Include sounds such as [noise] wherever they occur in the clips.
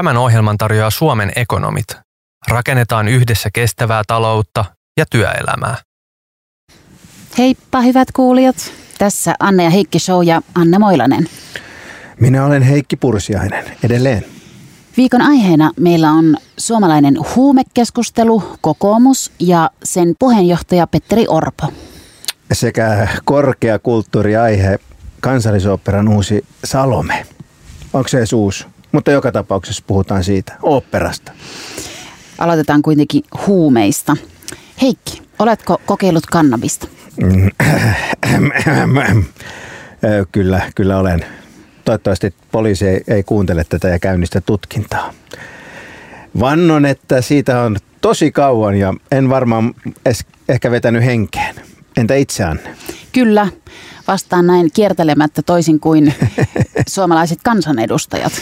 Tämän ohjelman tarjoaa Suomen ekonomit. Rakennetaan yhdessä kestävää taloutta ja työelämää. Heippa hyvät kuulijat. Tässä Anne ja Heikki Show ja Anne Moilanen. Minä olen Heikki Pursiainen edelleen. Viikon aiheena meillä on suomalainen huumekeskustelu, kokoomus ja sen puheenjohtaja Petteri Orpo. Sekä korkeakulttuuriaihe kansallisoopperan uusi Salome. Onko se uusi? Mutta joka tapauksessa puhutaan siitä, oopperasta. Aloitetaan kuitenkin huumeista. Heikki, oletko kokeillut kannabista? [clears throat] kyllä, kyllä olen. Toivottavasti poliisi ei, ei kuuntele tätä ja käynnistä tutkintaa. Vannon, että siitä on tosi kauan ja en varmaan es, ehkä vetänyt henkeen. Entä itse Anne? Kyllä, vastaan näin kiertelemättä toisin kuin [laughs] suomalaiset kansanedustajat,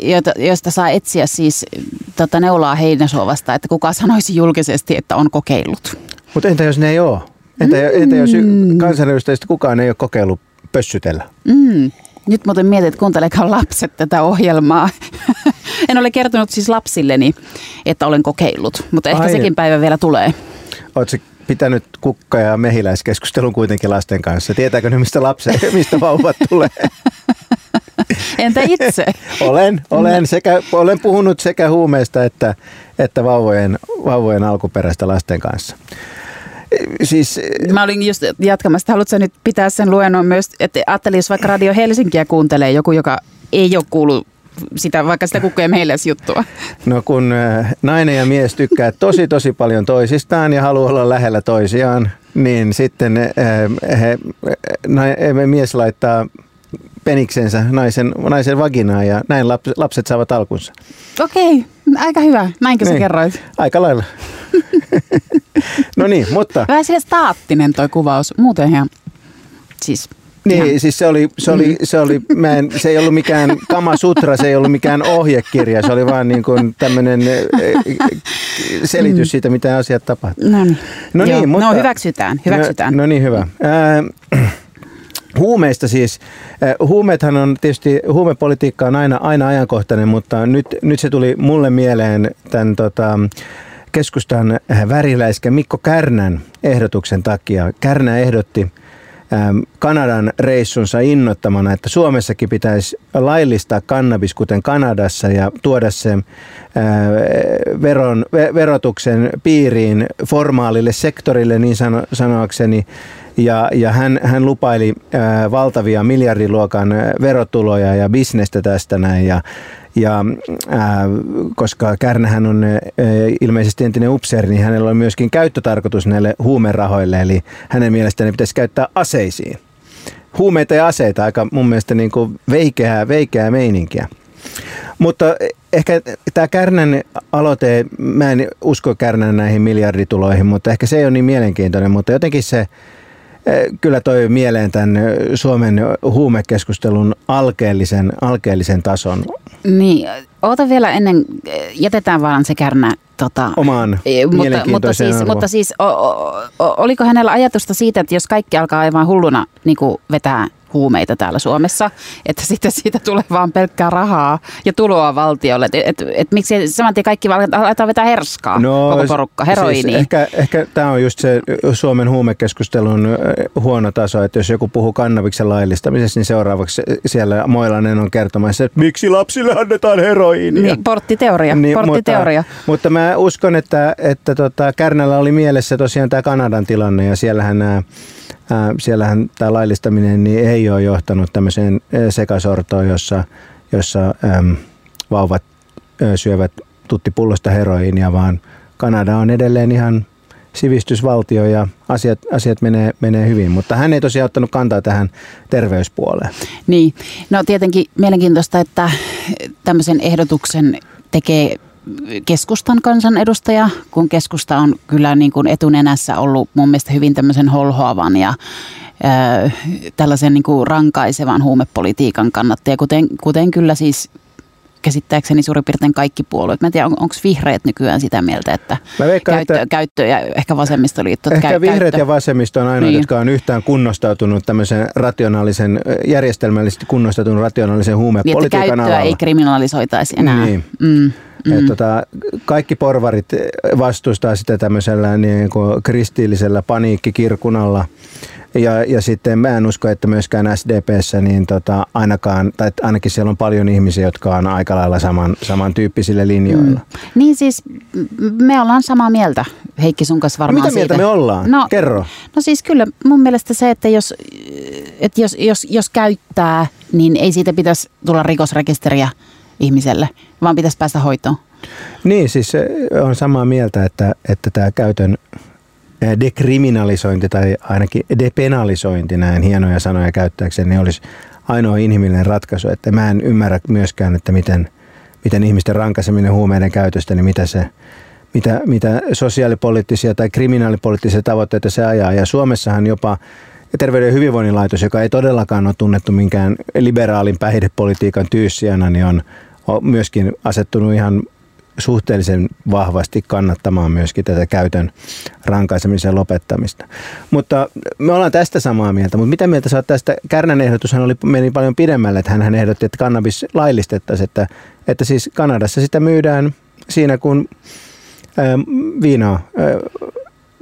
joita, joista saa etsiä siis tota, neulaa heinäsuovasta, että kuka sanoisi julkisesti, että on kokeillut. Mutta entä jos ne ei ole? Entä, mm. entä jos kansanedustajista kukaan ei ole kokeillut pössytellä? Mm. Nyt muuten mietin, että kuuntelekaan lapset tätä ohjelmaa. [laughs] en ole kertonut siis lapsilleni, että olen kokeillut, mutta ehkä Ai. sekin päivä vielä tulee. Oletko pitänyt kukka- ja mehiläiskeskustelun kuitenkin lasten kanssa? Tietääkö ne, mistä lapset, [laughs] mistä vauvat tulee? [laughs] Entä itse? [laughs] olen, olen, sekä, olen puhunut sekä huumeista että, että vauvojen, vauvojen alkuperäistä lasten kanssa. Siis, Mä olin just jatkamassa, haluatko nyt pitää sen luennon myös, että ajattelin, jos vaikka Radio Helsinkiä kuuntelee joku, joka ei ole kuullut sitä, vaikka sitä kukkujen juttua? No kun äh, nainen ja mies tykkää tosi tosi paljon toisistaan ja haluaa olla lähellä toisiaan, niin sitten äh, he, he, mies laittaa peniksensä naisen, naisen vaginaan ja näin lapset saavat alkunsa. Okei, aika hyvä. Näinkö niin. sä kerroit? Aika lailla. [laughs] no niin, mutta... Vähän sille staattinen toi kuvaus. Muuten ihan siis niin, siis se oli, se, oli, se, oli, mä en, se ei ollut mikään Kama Sutra, se ei ollut mikään ohjekirja, se oli vaan niin kuin tämmöinen selitys siitä, mitä asiat tapahtuu. No niin, no, niin, mutta, no hyväksytään, hyväksytään. No, no niin, hyvä. Äh, [clears throat] Huumeista siis. Huumeethan on tietysti, huumepolitiikka on aina, aina ajankohtainen, mutta nyt, nyt se tuli mulle mieleen tämän tota, keskustan väriläiskä Mikko Kärnän ehdotuksen takia. Kärnä ehdotti Kanadan reissunsa innottamana, että Suomessakin pitäisi laillistaa kannabis kuten Kanadassa ja tuoda se veron, verotuksen piiriin formaalille sektorille niin sano, sanoakseni ja, ja hän, hän lupaili ää, valtavia miljardiluokan verotuloja ja bisnestä tästä näin ja, ja ää, koska Kärnähän on ää, ilmeisesti entinen upseeri, niin hänellä on myöskin käyttötarkoitus näille huumerahoille, eli hänen mielestään ne pitäisi käyttää aseisiin. Huumeita ja aseita, aika mun mielestä niin kuin veikeää, veikeää meininkiä. Mutta ehkä tämä Kärnän aloite, mä en usko Kärnän näihin miljardituloihin, mutta ehkä se ei ole niin mielenkiintoinen, mutta jotenkin se kyllä toi mieleen tämän Suomen huumekeskustelun alkeellisen, alkeellisen tason. Niin, oota vielä ennen, jätetään vaan se kärnä Tota, Omaan mutta, mutta siis, mutta siis o, o, oliko hänellä ajatusta siitä, että jos kaikki alkaa aivan hulluna niin vetää huumeita täällä Suomessa, että [laughs] sitten siitä tulee vaan pelkkää rahaa ja tuloa valtiolle. Että et, et, miksi saman tien kaikki aletaan vetää herskaa, no, koko porukka, heroini. Siis ehkä, ehkä tämä on just se Suomen huumekeskustelun huono taso, että jos joku puhuu kannabiksen laillistamisesta, niin seuraavaksi siellä Moilanen on kertomassa, että miksi lapsille annetaan heroiinia. Niin, porttiteoria, niin, porttiteoria. Mutta, mutta mä uskon, että, että tota, Kärnällä oli mielessä tosiaan tämä Kanadan tilanne ja siellähän nämä siellähän tämä laillistaminen niin ei ole johtanut tämmöiseen sekasortoon, jossa, jossa äm, vauvat ä, syövät tuttipullosta heroiinia, vaan Kanada on edelleen ihan sivistysvaltio ja asiat, asiat menee, menee hyvin, mutta hän ei tosiaan ottanut kantaa tähän terveyspuoleen. Niin, no tietenkin mielenkiintoista, että tämmöisen ehdotuksen tekee keskustan kansanedustaja, kun keskusta on kyllä niin kuin etunenässä ollut mun mielestä hyvin tämmöisen holhoavan ja tällaisen niin kuin rankaisevan huumepolitiikan kannattaja, kuten, kuten kyllä siis käsittääkseni suurin piirtein kaikki puolueet. Mä en tiedä, on, onko vihreät nykyään sitä mieltä, että, veikkaan, käyttö, että käyttö ja ehkä vasemmistoliitto. Ehkä käy, vihreät käyttö. ja vasemmisto on ainoa, niin. jotka on yhtään kunnostautunut tämmöisen rationaalisen, järjestelmällisesti kunnostautunut rationaalisen huumepolitiikan niin, alalla. ei kriminalisoitaisi enää. Niin. Mm. Mm. Et tota, kaikki porvarit vastustaa sitä tämmöisellä niin kuin kristillisellä paniikkikirkunalla. Ja, ja sitten mä en usko, että myöskään SDPssä niin tota, ainakaan, tai ainakin siellä on paljon ihmisiä, jotka on aika lailla saman, samantyyppisillä linjoilla. Mm. Niin siis me ollaan samaa mieltä, Heikki sun kanssa varmaan no mitä mieltä siitä. me ollaan? No, Kerro. No siis kyllä mun mielestä se, että jos, että jos, jos, jos käyttää, niin ei siitä pitäisi tulla rikosrekisteriä ihmiselle, vaan pitäisi päästä hoitoon. Niin, siis on samaa mieltä, että, että tämä käytön dekriminalisointi tai ainakin depenalisointi, näin hienoja sanoja käyttääkseni, niin olisi ainoa inhimillinen ratkaisu. Että mä en ymmärrä myöskään, että miten, miten ihmisten rankaiseminen huumeiden käytöstä, niin mitä se, mitä, mitä sosiaalipoliittisia tai kriminaalipoliittisia tavoitteita se ajaa. Ja Suomessahan jopa Terveyden ja hyvinvoinnin laitos, joka ei todellakaan ole tunnettu minkään liberaalin päihdepolitiikan tyyssijänä, niin on, on myöskin asettunut ihan suhteellisen vahvasti kannattamaan myöskin tätä käytön rankaisemisen lopettamista. Mutta me ollaan tästä samaa mieltä, mutta mitä mieltä sä oot tästä? Kärnän ehdotushan oli, meni paljon pidemmälle, että hän ehdotti, että kannabis laillistettaisiin, että, että siis Kanadassa sitä myydään siinä kun ää, viinaa ää,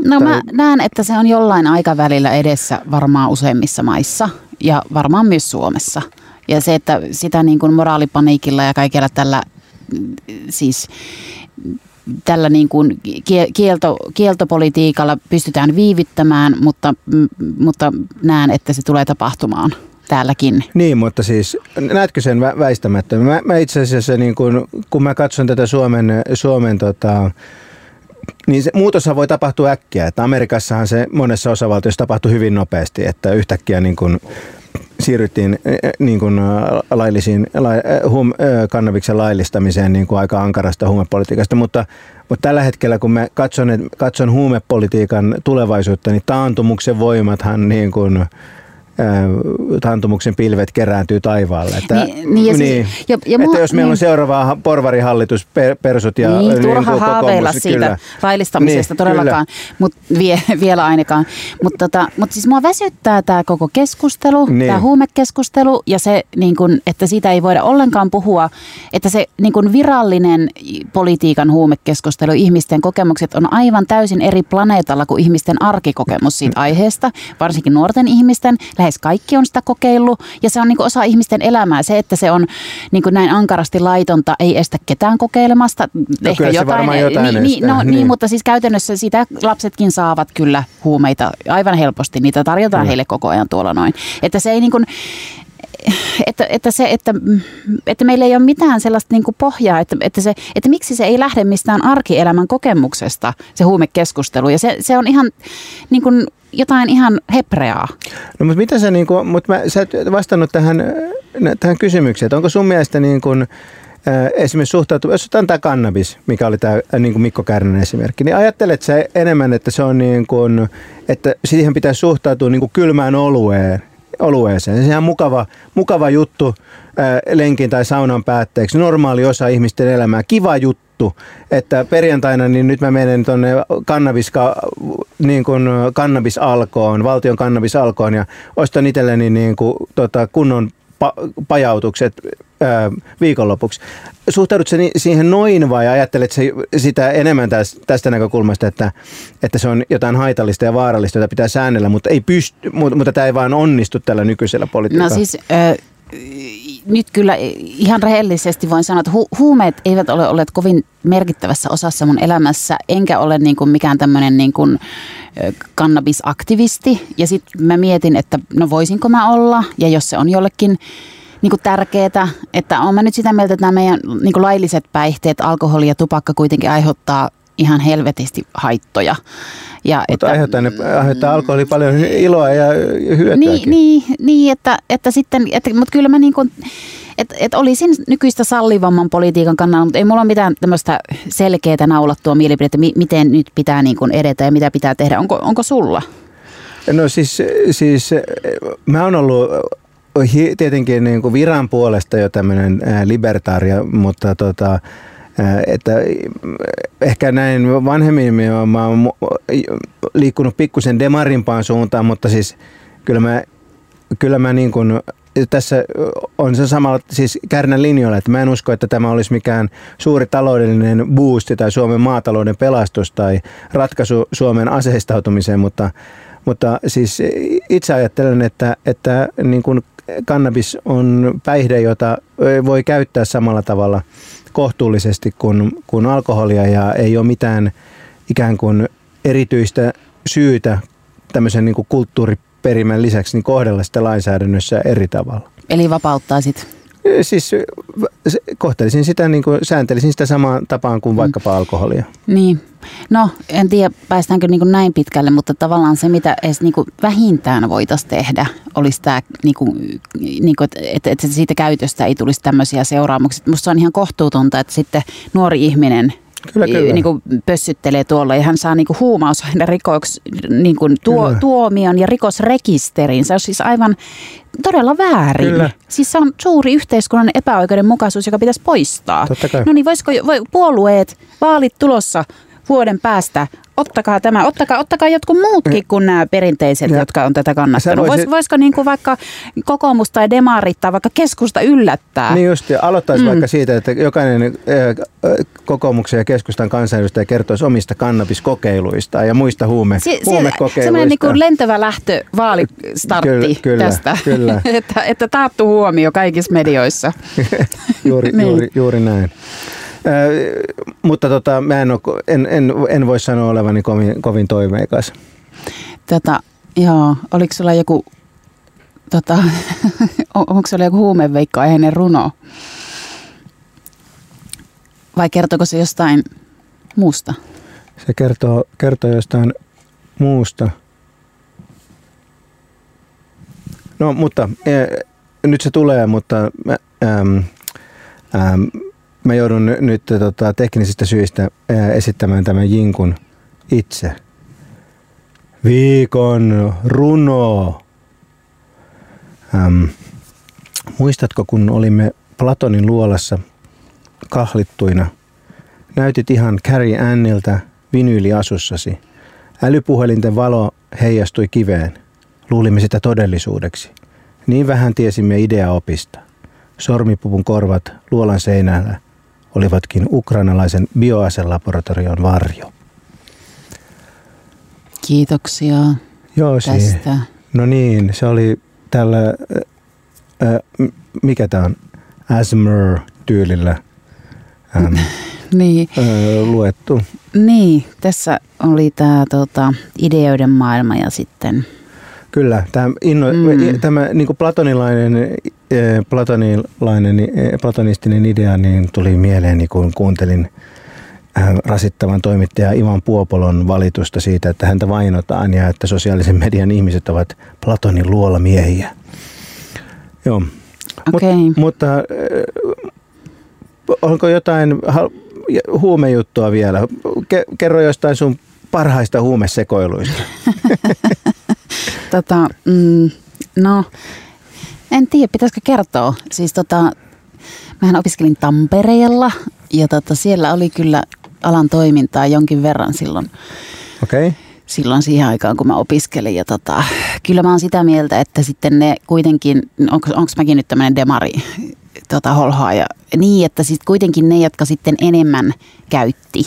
No tai... mä näen, että se on jollain aikavälillä edessä varmaan useimmissa maissa ja varmaan myös Suomessa. Ja se, että sitä niin kuin moraalipaniikilla ja kaikella tällä siis tällä niin kuin kielto, kieltopolitiikalla pystytään viivyttämään, mutta, mutta näen, että se tulee tapahtumaan täälläkin. Niin, mutta siis näetkö sen väistämättä? Mä, mä itse asiassa, niin kun, kun mä katson tätä Suomen, Suomen tota, niin se muutoshan voi tapahtua äkkiä. Että Amerikassahan se monessa osavaltiossa tapahtui hyvin nopeasti, että yhtäkkiä niin kuin siirryttiin eh, eh, niin kuin äh, laillisiin, la, hum, kannabiksen laillistamiseen niin kuin aika ankarasta huumepolitiikasta, mutta, mutta tällä hetkellä kun mä katson, katson huumepolitiikan tulevaisuutta, niin taantumuksen voimathan niin kuin taantumuksen pilvet kerääntyy taivaalle. Että, niin, niin, ja siis, niin, ja, ja että mua, jos meillä niin, on seuraava porvarihallitus, per, persut ja niin, turha niin, haaveilla siitä kyllä. laillistamisesta niin, todellakaan, mutta vie, [laughs] vielä ainakaan. Mutta tota, mut siis mua väsyttää tämä koko keskustelu, niin. tämä huumekeskustelu ja se, niin kun, että siitä ei voida ollenkaan puhua, että se niin kun virallinen politiikan huumekeskustelu, ihmisten kokemukset on aivan täysin eri planeetalla kuin ihmisten arkikokemus siitä aiheesta, varsinkin nuorten ihmisten, lähes kaikki on sitä kokeillut ja se on niin osa ihmisten elämää. Se, että se on niin näin ankarasti laitonta, ei estä ketään kokeilemasta. No, Ehkä jotain, jotain niin, niin, no, niin. niin, mutta siis käytännössä sitä lapsetkin saavat kyllä huumeita aivan helposti. Niitä tarjotaan mm. heille koko ajan tuolla noin. Että se ei niin kuin, että, että, se, että, että meillä ei ole mitään sellaista niin kuin pohjaa, että, että, se, että miksi se ei lähde mistään arkielämän kokemuksesta, se huumekeskustelu. Ja se, se on ihan niin kuin jotain ihan hepreaa. No mutta mitä sä, niin kuin, mutta mä, sä et vastannut tähän, tähän kysymykseen, että onko sun mielestä niin kuin, äh, esimerkiksi suhtautuu, jos otetaan tämä kannabis, mikä oli tämä niin kuin Mikko Kärnän esimerkki, niin ajattelet sä enemmän, että se on niin kuin, että siihen pitäisi suhtautua niin kuin kylmään olueen, olueeseen. Se on ihan mukava, mukava juttu äh, lenkin tai saunan päätteeksi, normaali osa ihmisten elämää, kiva juttu juttu, että perjantaina niin nyt mä menen tuonne kannabiska, niin kuin kannabisalkoon, valtion kannabisalkoon ja ostan itselleni niin kuin, tota, kunnon pa- pajautukset ää, viikonlopuksi. Suhtaudutko siihen noin vai ajattelet se sitä enemmän tästä, tästä näkökulmasta, että, että se on jotain haitallista ja vaarallista, jota pitää säännellä, mutta, ei pysty, mutta, mutta tämä ei vaan onnistu tällä nykyisellä politiikalla? No siis... Äh nyt kyllä ihan rehellisesti voin sanoa, että hu- huumeet eivät ole olleet kovin merkittävässä osassa mun elämässä, enkä ole niin kuin mikään tämmöinen niin kuin kannabisaktivisti. Ja sitten mä mietin, että no voisinko mä olla, ja jos se on jollekin niin kuin että olen mä nyt sitä mieltä, että nämä meidän niin kuin lailliset päihteet, alkoholi ja tupakka kuitenkin aiheuttaa ihan helvetisti haittoja. Ja Mutta että, aiheuttaa, ne, aiheuttaa alkoholi paljon iloa ja hyötyä. Niin, niin, niin että, että sitten, että, mutta kyllä mä niin kuin, että et olisin nykyistä sallivamman politiikan kannalla, mutta ei mulla ole mitään tämmöistä selkeää naulattua mielipidettä, miten nyt pitää niin kuin edetä ja mitä pitää tehdä. Onko, onko sulla? No siis, siis mä oon ollut tietenkin niin kuin viran puolesta jo tämmöinen libertaaria, mutta tota, että ehkä näin vanhemmin mä oon liikkunut pikkusen demarimpaan suuntaan, mutta siis kyllä mä, kyllä mä niin kuin tässä on se samalla siis kärnän linjoilla, että mä en usko, että tämä olisi mikään suuri taloudellinen boosti tai Suomen maatalouden pelastus tai ratkaisu Suomen aseistautumiseen, mutta, mutta siis itse ajattelen, että, että niin kuin kannabis on päihde, jota voi käyttää samalla tavalla kohtuullisesti kuin, kuin alkoholia ja ei ole mitään ikään kuin erityistä syytä tämmöisen niin kuin kulttuuriperimän lisäksi niin kohdella sitä lainsäädännössä eri tavalla. Eli vapauttaisit? Siis kohtelisin sitä, niin kuin, sääntelisin sitä samaan tapaan kuin vaikkapa mm. alkoholia. Niin. No, en tiedä päästäänkö niin kuin näin pitkälle, mutta tavallaan se, mitä edes niin vähintään voitaisiin tehdä, olisi tämä, niin kuin, niin kuin, että, että siitä käytöstä ei tulisi tämmöisiä seuraamuksia. Minusta on ihan kohtuutonta, että sitten nuori ihminen – kyllä, kyllä. Niin kuin pössyttelee tuolla ja hän saa niin kuin huumausaine rikoks, niin kuin tuo, tuomion ja rikosrekisterin. Se on siis aivan todella väärin. Kyllä. Siis se on suuri yhteiskunnan epäoikeudenmukaisuus, joka pitäisi poistaa. No niin, voisiko voi, puolueet, vaalit tulossa vuoden päästä, ottakaa tämä, ottakaa, ottakaa jotkut muutkin kuin nämä perinteiset, ja. jotka on tätä kannattanut. Voisit... Vois, voisiko niin kuin vaikka kokoomus tai demarit tai vaikka keskusta yllättää? Niin just, ja aloittaisi mm. vaikka siitä, että jokainen äh, kokoomuksen ja keskustan kansanedustaja kertoisi omista kannabiskokeiluista ja muista huume, si- huumekokeiluista. Semmoinen niin kuin lentävä lähtö vaalistartti kyllä, kyllä, tästä, kyllä. [laughs] että, että taattu huomio kaikissa medioissa. [laughs] juuri, [laughs] niin. juuri, juuri näin mutta tota, mä en, ole, en, en, en voi sanoa olevani kovin, kovin toimeikas. Tota, joo, oliko sulla joku, tota, [laughs] onko sulla joku huumeveikko aiheinen runo? Vai kertooko se jostain muusta? Se kertoo, kertoo jostain muusta. No, mutta e, nyt se tulee, mutta ähm, ähm, mä joudun nyt tota, teknisistä syistä esittämään tämän jinkun itse. Viikon runo. Ähm, muistatko, kun olimme Platonin luolassa kahlittuina? Näytit ihan Carrie Annilta vinyyliasussasi. Älypuhelinten valo heijastui kiveen. Luulimme sitä todellisuudeksi. Niin vähän tiesimme ideaopista. Sormipuvun korvat luolan seinällä olivatkin ukrainalaisen bioaselaboratorion varjo. Kiitoksia Joo, tästä. Siihen. No niin, se oli tällä, äh, mikä tämä on, Asmer-tyylillä ähm, [laughs] niin. äh, luettu. Niin, tässä oli tämä tota, ideoiden maailma ja sitten Kyllä, tämä, inno, mm. tämä niin platonilainen, platonilainen, platonistinen idea niin tuli mieleen, kun kuuntelin äh, rasittavan toimittaja Ivan Puopolon valitusta siitä, että häntä vainotaan ja että sosiaalisen median ihmiset ovat Platonin luola miehiä. Joo. Okay. Mut, mutta äh, onko jotain huumejuttua vielä? Kerro jostain sun parhaista huumesekoiluista. [laughs] tota, mm, no, en tiedä, pitäisikö kertoa. Siis tota, mähän opiskelin Tampereella ja tota, siellä oli kyllä alan toimintaa jonkin verran silloin. Okei. Okay silloin siihen aikaan, kun mä opiskelin. Ja tota, kyllä mä oon sitä mieltä, että sitten ne kuitenkin, onko, mäkin nyt tämmöinen demari tota, holhaaja, niin että sitten kuitenkin ne, jotka sitten enemmän käytti,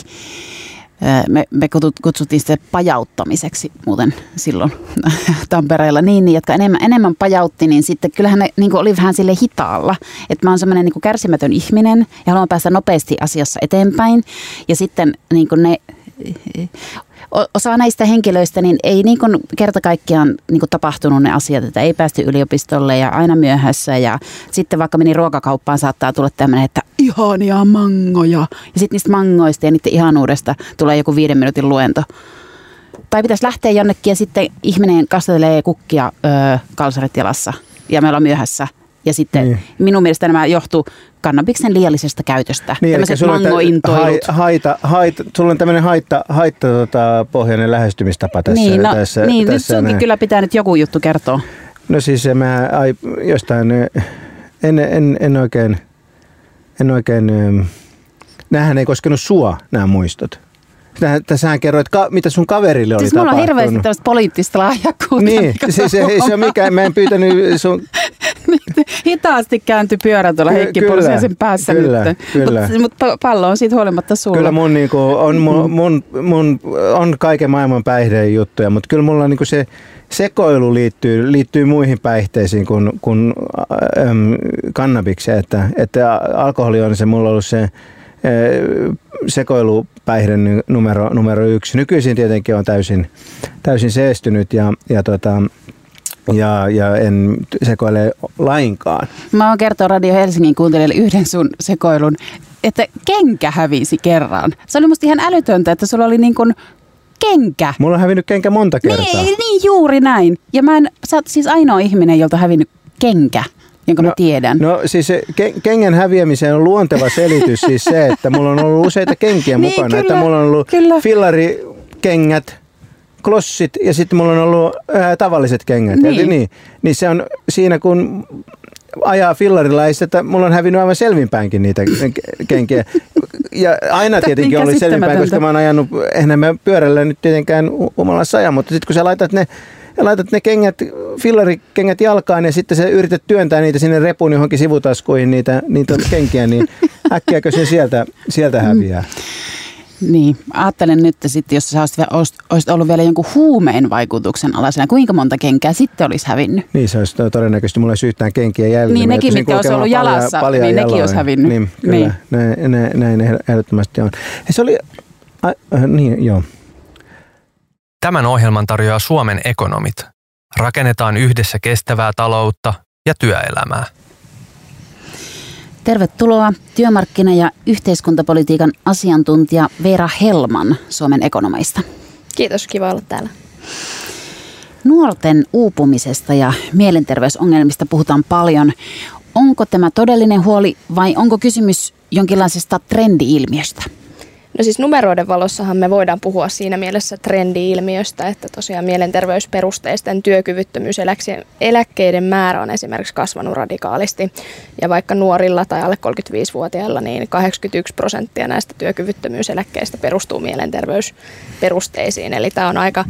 me, me kutsuttiin sitä pajauttamiseksi muuten silloin [laughs] Tampereella, niin, niin jotka enemmän, enemmän pajautti, niin sitten kyllähän ne niin oli vähän sille hitaalla. Että mä oon semmoinen niin kärsimätön ihminen ja haluan päästä nopeasti asiassa eteenpäin. Ja sitten niin ne osa näistä henkilöistä niin ei niin kuin kerta kaikkiaan niin kuin tapahtunut ne asiat, että ei päästy yliopistolle ja aina myöhässä. Ja sitten vaikka meni ruokakauppaan saattaa tulla tämmöinen, että ihania mangoja. Ja sitten niistä mangoista ja niiden ihanuudesta tulee joku viiden minuutin luento. Tai pitäisi lähteä jonnekin ja sitten ihminen kastatelee kukkia öö, kalsarit jalassa. Ja me ollaan myöhässä ja sitten niin. minun mielestä nämä johtuu kannabiksen liiallisesta käytöstä. Niin, Tämmöiset mangointoilut. Haita, haita, sulla on tämmöinen haitta, haitta tota, pohjainen lähestymistapa tässä. Niin, no, tässä, niin tässä nyt sunkin kyllä pitää nyt joku juttu kertoa. No siis mä ai, jostain, en, en, en oikein, en oikein, nämähän ei koskenut sua, nämä muistot. Sähän kerroit, ka, mitä sun kaverille oli siis tapahtunut. mulla on hirveästi tällaista poliittista lahjakkuutta. Niin, se, se, ei se ole mikään, mä en pyytänyt sun... Hitaasti kääntyi pyörä tuolla Heikki sen päässä kyllä, nyt. Kyllä. Mutta mut pallo on siitä huolimatta sulla. Kyllä mun, niinku, on, mun, mun, mun, on kaiken maailman päihdeen juttuja, mutta kyllä mulla niinku se sekoilu liittyy, liittyy muihin päihteisiin kuin, kuin ähm, kannabikseen. Että, että alkoholi on se mulla ollut se sekoilupäihde numero, numero yksi. Nykyisin tietenkin on täysin, täysin seestynyt ja, ja, tota, ja, ja en sekoile lainkaan. Mä oon kertoa Radio Helsingin kuuntelijoille yhden sun sekoilun, että kenkä hävisi kerran. Se oli musta ihan älytöntä, että sulla oli niin kuin kenkä. Mulla on hävinnyt kenkä monta kertaa. Niin, niin juuri näin. Ja mä en, sä oot siis ainoa ihminen, jolta on hävinnyt kenkä jonka no, mä tiedän. No siis kengän häviämiseen on luonteva selitys siis se, että mulla on ollut useita kenkiä [laughs] niin, mukana. Kyllä, että mulla on ollut kyllä. fillarikengät, klossit ja sitten mulla on ollut ää, tavalliset kengät. Niin. Eli niin, niin se on siinä kun ajaa fillarilla, ei sitä, mulla on hävinnyt aivan selvinpäinkin niitä kenkiä. Ja aina tietenkin oli selvinpäin, koska mä oon ajanut, eihän mä pyörällä nyt tietenkään humalassa ajan, mutta sitten kun sä laitat ne ja laitat ne kengät, fillarikengät jalkaan ja sitten sä yrität työntää niitä sinne repun johonkin sivutaskuihin, niitä, niitä kenkiä, niin [laughs] äkkiäkö se sieltä, sieltä häviää? Niin, ajattelen nyt sitten, jos sä olisit, olisit ollut vielä jonkun huumeen vaikutuksen alaisena, kuinka monta kenkää sitten olisi hävinnyt? Niin, se olisi todennäköisesti, mulla olisi yhtään kenkiä jäljellä. Niin, nekin, mitkä olisi ollut jalassa, paljon, niin nekin olisi hävinnyt. Niin, kyllä, niin. Näin, näin, näin ehdottomasti on. Ja se oli, äh, niin, joo. Tämän ohjelman tarjoaa Suomen ekonomit. Rakennetaan yhdessä kestävää taloutta ja työelämää. Tervetuloa työmarkkina- ja yhteiskuntapolitiikan asiantuntija Veera Helman Suomen ekonomeista. Kiitos, kiva olla täällä. Nuorten uupumisesta ja mielenterveysongelmista puhutaan paljon. Onko tämä todellinen huoli vai onko kysymys jonkinlaisesta trendi-ilmiöstä? No siis numeroiden valossahan me voidaan puhua siinä mielessä trendi-ilmiöstä, että tosiaan mielenterveysperusteisten työkyvyttömyyseläkkeiden määrä on esimerkiksi kasvanut radikaalisti. Ja vaikka nuorilla tai alle 35-vuotiailla, niin 81 prosenttia näistä työkyvyttömyyseläkkeistä perustuu mielenterveysperusteisiin. Eli tämä on aika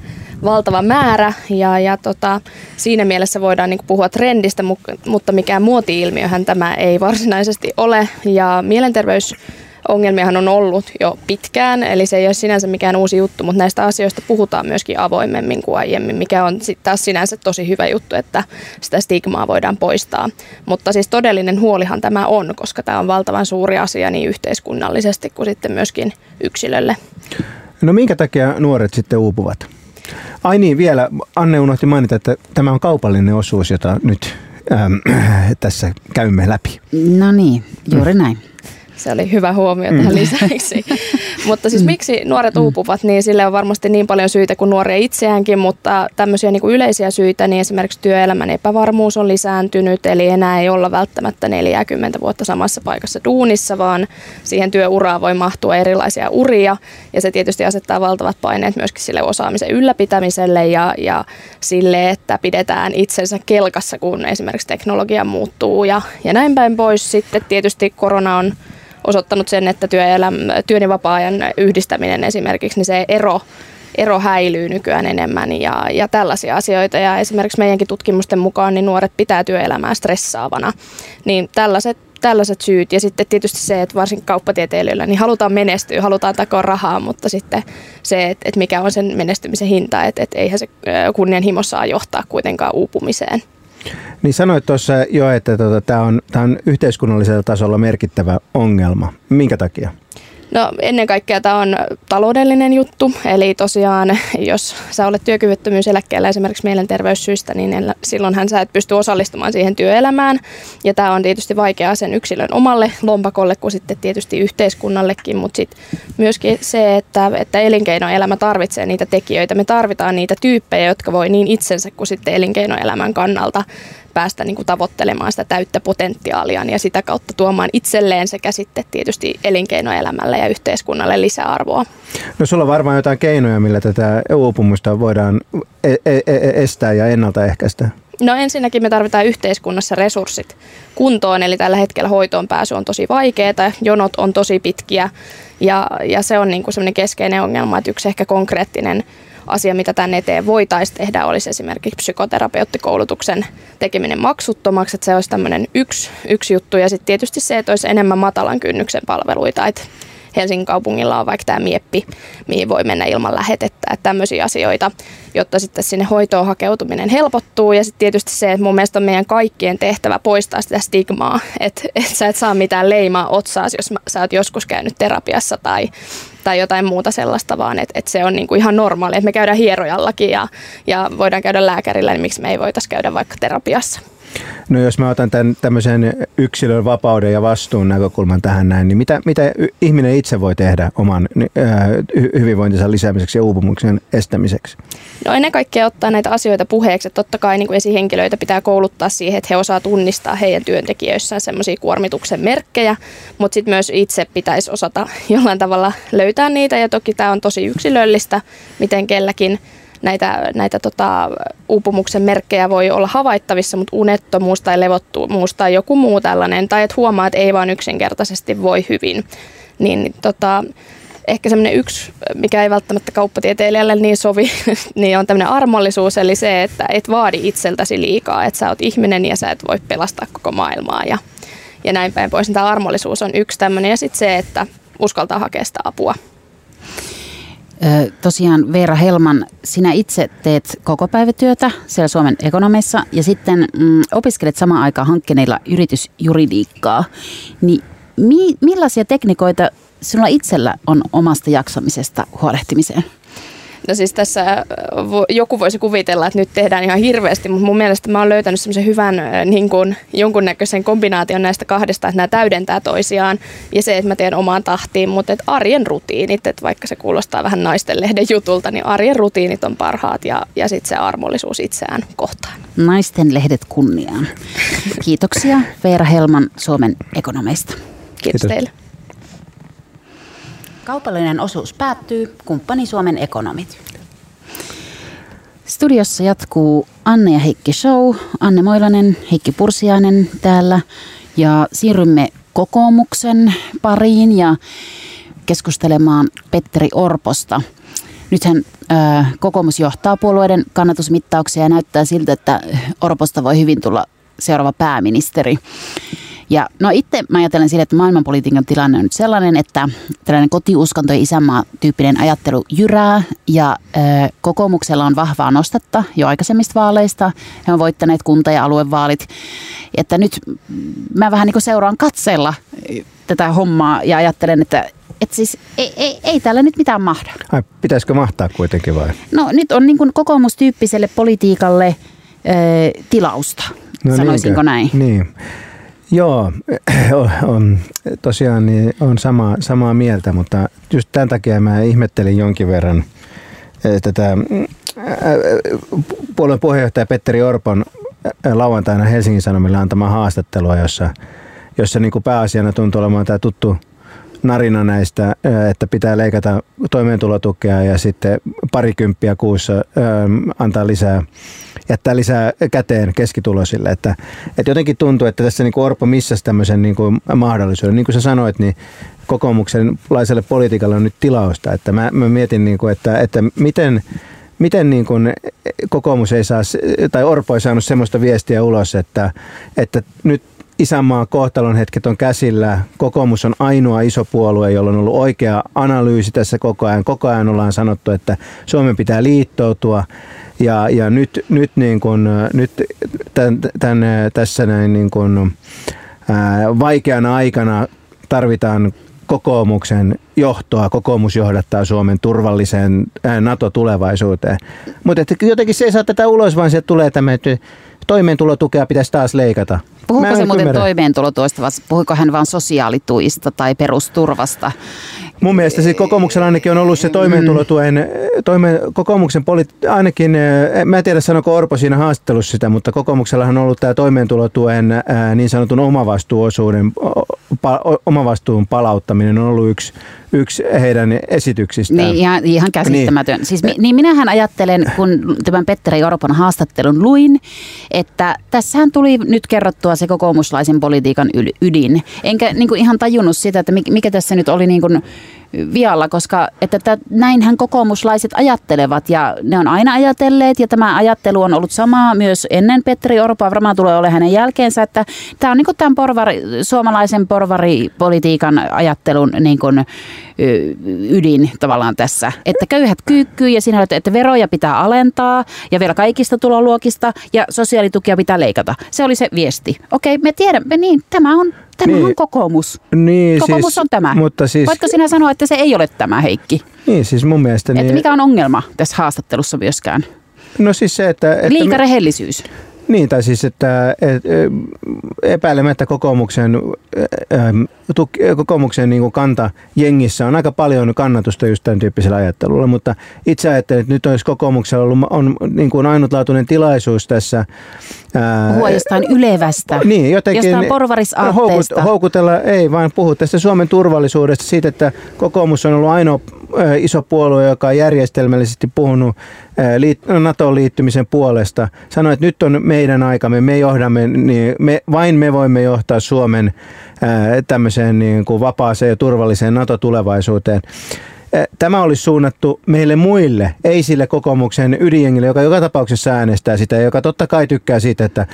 valtava määrä ja, ja tota, siinä mielessä voidaan niin puhua trendistä, mutta mikään muoti-ilmiöhän tämä ei varsinaisesti ole. Ja mielenterveys ongelmiahan on ollut jo pitkään, eli se ei ole sinänsä mikään uusi juttu, mutta näistä asioista puhutaan myöskin avoimemmin kuin aiemmin, mikä on sitten taas sinänsä tosi hyvä juttu, että sitä stigmaa voidaan poistaa. Mutta siis todellinen huolihan tämä on, koska tämä on valtavan suuri asia niin yhteiskunnallisesti kuin sitten myöskin yksilölle. No minkä takia nuoret sitten uupuvat? Ai niin, vielä Anne unohti mainita, että tämä on kaupallinen osuus, jota nyt ähm, [clears throat] tässä käymme läpi. No niin, juuri mm. näin. Se oli hyvä huomio tähän mm. [laughs] lisäksi. mutta siis mm. miksi nuoret mm. uupuvat, niin sille on varmasti niin paljon syitä kuin nuoria itseäänkin, mutta tämmöisiä niin kuin yleisiä syitä, niin esimerkiksi työelämän epävarmuus on lisääntynyt, eli enää ei olla välttämättä 40 vuotta samassa paikassa duunissa, vaan siihen työuraan voi mahtua erilaisia uria, ja se tietysti asettaa valtavat paineet myöskin sille osaamisen ylläpitämiselle ja, ja sille, että pidetään itsensä kelkassa, kun esimerkiksi teknologia muuttuu ja, ja näin päin pois. Sitten tietysti korona on osoittanut sen, että työelämä, työn ja vapaa-ajan yhdistäminen esimerkiksi, niin se ero ero häilyy nykyään enemmän ja, ja tällaisia asioita. Ja esimerkiksi meidänkin tutkimusten mukaan niin nuoret pitää työelämää stressaavana. Niin tällaiset, tällaiset syyt ja sitten tietysti se, että varsinkin kauppatieteilijöillä niin halutaan menestyä, halutaan takoa rahaa, mutta sitten se, että, että mikä on sen menestymisen hinta, että, että eihän se kunnianhimo saa johtaa kuitenkaan uupumiseen. Niin sanoit tuossa jo, että tota, tämä on, on yhteiskunnallisella tasolla merkittävä ongelma. Minkä takia? No ennen kaikkea tämä on taloudellinen juttu, eli tosiaan jos sä olet työkyvyttömyyseläkkeellä esimerkiksi mielenterveyssyistä, niin silloinhan sä et pysty osallistumaan siihen työelämään. Ja tämä on tietysti vaikeaa sen yksilön omalle lompakolle kuin sitten tietysti yhteiskunnallekin, mutta sitten myöskin se, että, että elinkeinoelämä tarvitsee niitä tekijöitä. Me tarvitaan niitä tyyppejä, jotka voi niin itsensä kuin sitten elinkeinoelämän kannalta päästä niin kuin tavoittelemaan sitä täyttä potentiaaliaan ja sitä kautta tuomaan itselleen sekä sitten tietysti elinkeinoelämälle ja yhteiskunnalle lisäarvoa. No sulla on varmaan jotain keinoja, millä tätä uupumusta voidaan e- e- e- estää ja ennaltaehkäistä. No ensinnäkin me tarvitaan yhteiskunnassa resurssit kuntoon, eli tällä hetkellä hoitoon pääsy on tosi vaikeaa, jonot on tosi pitkiä ja, ja se on niin kuin semmoinen keskeinen ongelma, että yksi ehkä konkreettinen asia, mitä tänne eteen voitaisiin tehdä, olisi esimerkiksi psykoterapeuttikoulutuksen tekeminen maksuttomaksi, että se olisi tämmöinen yksi, yksi juttu. Ja sitten tietysti se, että olisi enemmän matalan kynnyksen palveluita, että Helsingin kaupungilla on vaikka tämä mieppi, mihin voi mennä ilman lähetettä, että tämmöisiä asioita, jotta sitten sinne hoitoon hakeutuminen helpottuu. Ja sitten tietysti se, että mun mielestä on meidän kaikkien tehtävä poistaa sitä stigmaa, että, että sä et saa mitään leimaa otsaas, jos sä oot joskus käynyt terapiassa tai, tai jotain muuta sellaista, vaan että, että se on niinku ihan normaali, että me käydään hierojallakin ja, ja voidaan käydä lääkärillä, niin miksi me ei voitaisiin käydä vaikka terapiassa. No jos mä otan tämän tämmöisen yksilön vapauden ja vastuun näkökulman tähän näin, niin mitä, mitä ihminen itse voi tehdä oman äh, hyvinvointinsa lisäämiseksi ja uupumuksen estämiseksi? No ennen kaikkea ottaa näitä asioita puheeksi. Että totta kai niin kuin esihenkilöitä pitää kouluttaa siihen, että he osaa tunnistaa heidän työntekijöissään semmoisia kuormituksen merkkejä, mutta sitten myös itse pitäisi osata [laughs] jollain tavalla löytää niitä ja toki tämä on tosi yksilöllistä, miten kelläkin näitä, näitä tota, uupumuksen merkkejä voi olla havaittavissa, mutta unettomuus tai levottomuus tai joku muu tällainen, tai että huomaa, että ei vaan yksinkertaisesti voi hyvin, niin tota, ehkä semmoinen yksi, mikä ei välttämättä kauppatieteilijälle niin sovi, [laughs] niin on tämmöinen armollisuus, eli se, että et vaadi itseltäsi liikaa, että sä oot ihminen ja sä et voi pelastaa koko maailmaa ja, ja näin päin pois. Tämä armollisuus on yksi tämmöinen ja sitten se, että uskaltaa hakea sitä apua. Tosiaan Veera Helman, sinä itse teet koko päivätyötä siellä Suomen ekonomissa ja sitten mm, opiskelet samaan aikaan hankkeneilla yritysjuridiikkaa. Niin mi- millaisia tekniikoita sinulla itsellä on omasta jaksamisesta huolehtimiseen? No siis tässä äh, joku voisi kuvitella, että nyt tehdään ihan hirveästi, mutta mun mielestä mä oon löytänyt semmoisen hyvän äh, niin kuin, jonkunnäköisen kombinaation näistä kahdesta, että nämä täydentää toisiaan ja se, että mä teen omaan tahtiin, mutta että arjen rutiinit, että vaikka se kuulostaa vähän naisten lehden jutulta, niin arjen rutiinit on parhaat ja, ja sitten se armollisuus itseään kohtaan. Naisten lehdet kunniaan. Kiitoksia Veera Helman Suomen ekonomeista. Kiitos, Kiitos. teille. Kaupallinen osuus päättyy. Kumppani Suomen ekonomit. Studiossa jatkuu Anne ja Heikki Show. Anne Moilanen, Heikki Pursiainen täällä. Ja siirrymme kokoomuksen pariin ja keskustelemaan Petteri Orposta. Nythän äh, kokoomus johtaa puolueiden kannatusmittauksia ja näyttää siltä, että Orposta voi hyvin tulla seuraava pääministeri. Ja no itse mä ajattelen sille, että maailmanpolitiikan tilanne on nyt sellainen, että tällainen kotiuskonto ja isänmaa-tyyppinen ajattelu jyrää ja ö, kokoomuksella on vahvaa nostetta jo aikaisemmista vaaleista. He on voittaneet kunta- ja aluevaalit. Että nyt mä vähän niin kuin seuraan katseella tätä hommaa ja ajattelen, että että siis ei, ei, ei täällä nyt mitään mahda. Ai, pitäisikö mahtaa kuitenkin vai? No nyt on niin kuin kokoomustyyppiselle politiikalle ö, tilausta, no sanoisinko niinkö? näin. Niin. Joo, [clears throat] on, tosiaan niin on sama, samaa mieltä, mutta just tämän takia mä ihmettelin jonkin verran eh, tätä eh, puolueen puheenjohtaja Petteri Orpon eh, lauantaina Helsingin Sanomilla antama haastattelua, jossa, jossa niin kuin pääasiana tuntuu olemaan tämä tuttu narina näistä, että pitää leikata toimeentulotukea ja sitten parikymppiä kuussa antaa lisää jättää lisää käteen keskituloisille. Että, että jotenkin tuntuu, että tässä niin kuin Orpo missasi tämmöisen niin kuin mahdollisuuden. Niin kuin sä sanoit, niin kokoomuksenlaiselle politiikalle on nyt tilausta. Että mä, mä mietin, niin kuin, että, että miten, miten niin kuin kokoomus ei saa, tai Orpo ei saanut semmoista viestiä ulos, että, että nyt isänmaan kohtalon hetket on käsillä. Kokoomus on ainoa iso puolue, jolla on ollut oikea analyysi tässä koko ajan. Koko ajan ollaan sanottu, että Suomen pitää liittoutua. Ja, ja nyt, nyt, niin kun, nyt tämän, tämän, tässä näin niin kun, ää, vaikeana aikana tarvitaan kokoomuksen johtoa. Kokoomus johdattaa Suomen turvalliseen NATO-tulevaisuuteen. Mutta jotenkin se ei saa tätä ulos, vaan se tulee tämä, että toimeentulotukea pitäisi taas leikata. Puhuuko se muuten ymmärrä. toimeentulotuista vai puhuiko hän vain sosiaalituista tai perusturvasta? Mun mielestä siis kokoomuksella ainakin on ollut se toimeentulotuen, toime, kokoomuksen poli- ainakin, eh, mä en tiedä sanoko Orpo siinä haastattelussa sitä, mutta kokoomuksella on ollut tämä toimeentulotuen ää, niin sanotun omavastuuosuuden omavastuun palauttaminen on ollut yksi, yksi heidän esityksistään. Niin, ihan, ihan käsittämätön. Niin. Siis, niin minähän ajattelen, kun tämän Petteri Orpon haastattelun luin, että tässähän tuli nyt kerrottua se kokoomuslaisen politiikan ydin. Enkä niin kuin ihan tajunnut sitä, että mikä tässä nyt oli niin kuin vialla, koska että t- näinhän kokoomuslaiset ajattelevat ja ne on aina ajatelleet ja tämä ajattelu on ollut sama myös ennen Petteri Orpoa, varmaan tulee ole hänen jälkeensä, että tämä on niin tämän porvari, suomalaisen porvaripolitiikan ajattelun niin kuin, ydin tavallaan tässä. Että köyhät kyykkyy ja siinä että veroja pitää alentaa ja vielä kaikista tuloluokista ja sosiaalitukia pitää leikata. Se oli se viesti. Okei, me tiedämme, niin tämä on Tämä niin. on kokoomus. Niin, kokoomus siis, on tämä. Mutta siis, Voitko sinä sanoa, että se ei ole tämä, Heikki? Niin, siis mun mielestä... Että niin, mikä on ongelma tässä haastattelussa myöskään? No siis se, että... että Liika rehellisyys. Niin, tai siis, että epäilemättä kokoomuksen, kokoomuksen niin kanta jengissä on aika paljon kannatusta just tämän tyyppisellä ajattelulla, mutta itse ajattelen, että nyt olisi kokoomuksella ollut on, niin kuin ainutlaatuinen tilaisuus tässä. Puhua jostain ylevästä, niin, jotenkin, jostain porvarisaatteesta. Houkutella, ei vaan puhu tästä Suomen turvallisuudesta, siitä, että kokoomus on ollut ainoa iso puolue, joka on järjestelmällisesti puhunut NATOon liittymisen puolesta. Sanoi, että nyt on meidän aikamme, me johdamme, niin me, vain me voimme johtaa Suomen tämmöiseen niin kuin vapaaseen ja turvalliseen NATO-tulevaisuuteen. Tämä olisi suunnattu meille muille, ei sille kokoomuksen ydinjengille, joka joka tapauksessa äänestää sitä, joka totta kai tykkää siitä, että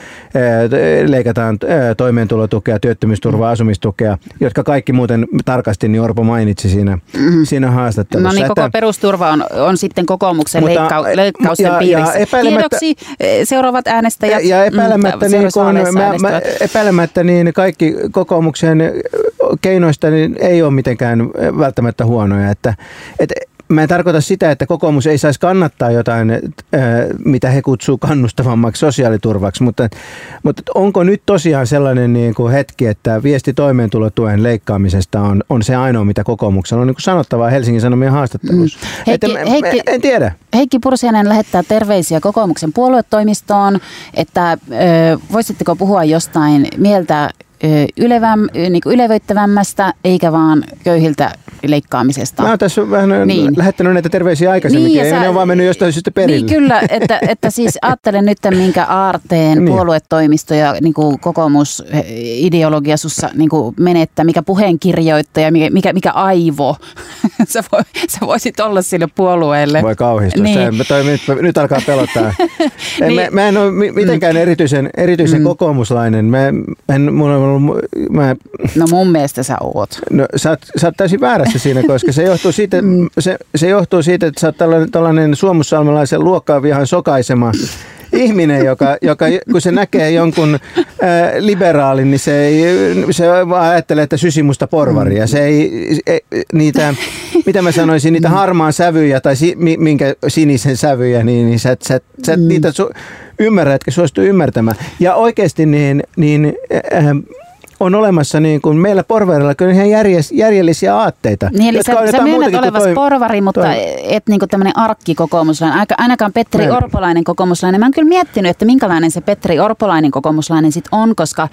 leikataan toimeentulotukea, työttömyysturvaa, asumistukea, jotka kaikki muuten tarkasti niin Orpo mainitsi siinä, mm-hmm. siinä haastattelussa. No niin, koko että, perusturva on, on sitten kokoomuksen mutta, leikka, leikkausten ja, piirissä. Ja Tiedoksi seuraavat äänestäjät. Ja, ja epäilemättä, mm, niin, kun, mä, mä, epäilemättä niin kaikki kokoomuksen keinoista niin ei ole mitenkään välttämättä huonoja. Että, että mä en tarkoita sitä, että kokoomus ei saisi kannattaa jotain, mitä he kutsuu kannustavammaksi sosiaaliturvaksi, mutta, mutta onko nyt tosiaan sellainen niin kuin hetki, että viesti toimeentulotuen leikkaamisesta on, on se ainoa, mitä kokoomuksella on niin kuin sanottavaa Helsingin Sanomien haastattelussa? Mm. Heikki, että, Heikki, en tiedä. Heikki Pursianen lähettää terveisiä kokoomuksen puoluetoimistoon, että ö, voisitteko puhua jostain mieltä yleväm, niin ylevöittävämmästä, eikä vaan köyhiltä leikkaamisesta. Mä oon tässä vähän niin. lähettänyt näitä terveisiä aikaisemminkin, niin, ei sä, ne on vaan mennyt jostain syystä perille. Niin kyllä, että, että siis ajattelen nyt, minkä aarteen [laughs] niin. puoluetoimisto ja niin kuin kokoomusideologia sussa niin kuin menettä, mikä puheenkirjoittaja, mikä, mikä, mikä aivo [laughs] sä, voi, sä voisit olla sille puolueelle. Voi kauhistua, niin. se, toi, nyt, nyt alkaa pelottaa. [laughs] en, niin. mä, mä en ole mitenkään erityisen, erityisen mm. kokoomuslainen. Mä, en, mun mä... No mun mielestä sä oot. No sä oot, sä oot täysin väärässä siinä, koska se johtuu siitä, mm. se, se johtuu siitä että sä oot tällainen, tällainen suomussalmelaisen luokkaan vihan sokaisema ihminen, joka, joka kun se näkee jonkun ää, liberaalin, niin se, ei, se vaan ajattelee, että sysimusta porvaria. Se ei, ei niitä, mitä mä sanoisin, niitä harmaan sävyjä tai si, minkä sinisen sävyjä, niin, niin sä, sä, sä mm. niitä su, ymmärrät, etkä suostu ymmärtämään. Ja oikeasti niin, niin äh, on olemassa niin kuin meillä porvarilla kyllä ihan järjes, järjellisiä aatteita. Niin, eli sä, sä myönnät olevas toi, porvari, mutta toi. et niin kuin tämmöinen arkkikokoomuslainen. Ainakaan Petteri Näin. Orpolainen kokoomuslainen. Mä oon kyllä miettinyt, että minkälainen se Petteri Orpolainen kokoomuslainen sitten on, koska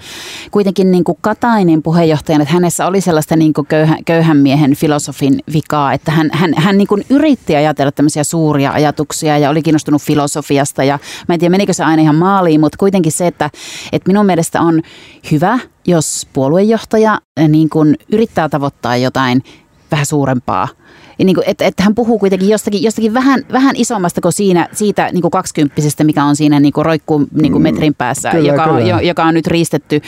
kuitenkin niin kuin Katainen puheenjohtajana, että hänessä oli sellaista niin kuin köyhä, köyhän miehen filosofin vikaa, että hän, hän, hän niin kuin yritti ajatella tämmöisiä suuria ajatuksia ja oli kiinnostunut filosofiasta ja mä en tiedä menikö se aina ihan maaliin, mutta kuitenkin se, että, että minun mielestä on hyvä jos puoluejohtaja eh, niin kuin yrittää tavoittaa jotain vähän suurempaa niin kuin, että, että hän puhuu kuitenkin jostakin, jostakin vähän, vähän isommasta kuin siinä, siitä niin kuin kaksikymppisestä, mikä on siinä niin kuin roikkuu niin kuin mm, metrin päässä, kyllä, joka, kyllä. On, joka on nyt riistetty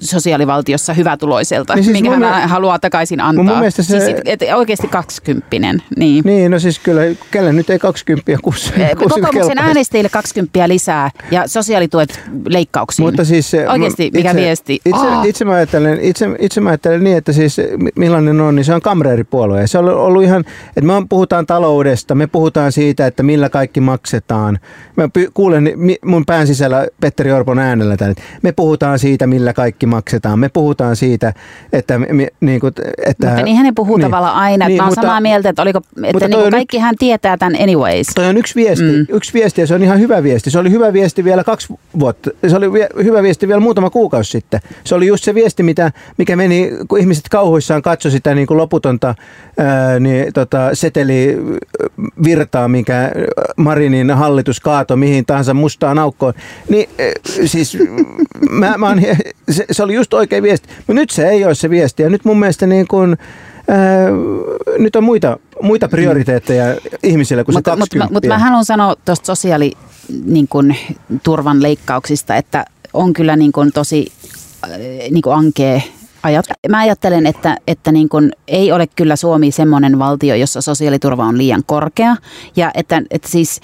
sosiaalivaltiossa hyvätuloiselta, niin siis minkä hän me... haluaa takaisin antaa. Mun se... siis, että oikeasti kaksikymppinen. Niin. niin, no siis kyllä, kelle nyt ei kaksikymppiä kus, Kokoomuksen äänestäjille kaksikymppiä lisää ja sosiaalituet leikkauksiin. Mutta siis, oikeasti, mikä itse, viesti? Itse, oh. itse, mä ajattelen, itse, itse mä ajattelen niin, että siis millainen on, niin se on kamreeripuolue. Se on ollut ihan, että me puhutaan taloudesta, me puhutaan siitä, että millä kaikki maksetaan. Mä kuulen mun pään sisällä Petteri Orpon äänellä tämän, me puhutaan siitä, millä kaikki maksetaan. Me puhutaan siitä, että... Me, niin kuin, että mutta niinhän ne puhuu niin, tavallaan aina. Niin, mä oon mutta, samaa mieltä, että, oliko, että niin kaikki hän tietää tämän anyways. Toi on yksi viesti, mm. yksi viesti ja se on ihan hyvä viesti. Se oli hyvä viesti vielä kaksi vuotta. Se oli hyvä viesti vielä muutama kuukausi sitten. Se oli just se viesti, mitä, mikä meni, kun ihmiset kauhuissaan katsoi sitä niin kuin loputonta ää, niin, tota, seteli virtaa, mikä Marinin hallitus kaato mihin tahansa mustaan aukkoon. Niin siis [laughs] mä, mä oon, se, se, oli just oikea viesti. Mutta nyt se ei ole se viesti. Ja nyt mun mielestä niin kuin, ää, nyt on muita, muita prioriteetteja ihmisillä kuin se 20. Mutta, mutta mä haluan sanoa tuosta sosiaaliturvan niin turvan leikkauksista, että on kyllä niin kuin tosi niin ankee ajat. Mä ajattelen, että, että niin kun ei ole kyllä Suomi semmoinen valtio, jossa sosiaaliturva on liian korkea. Ja että, että siis,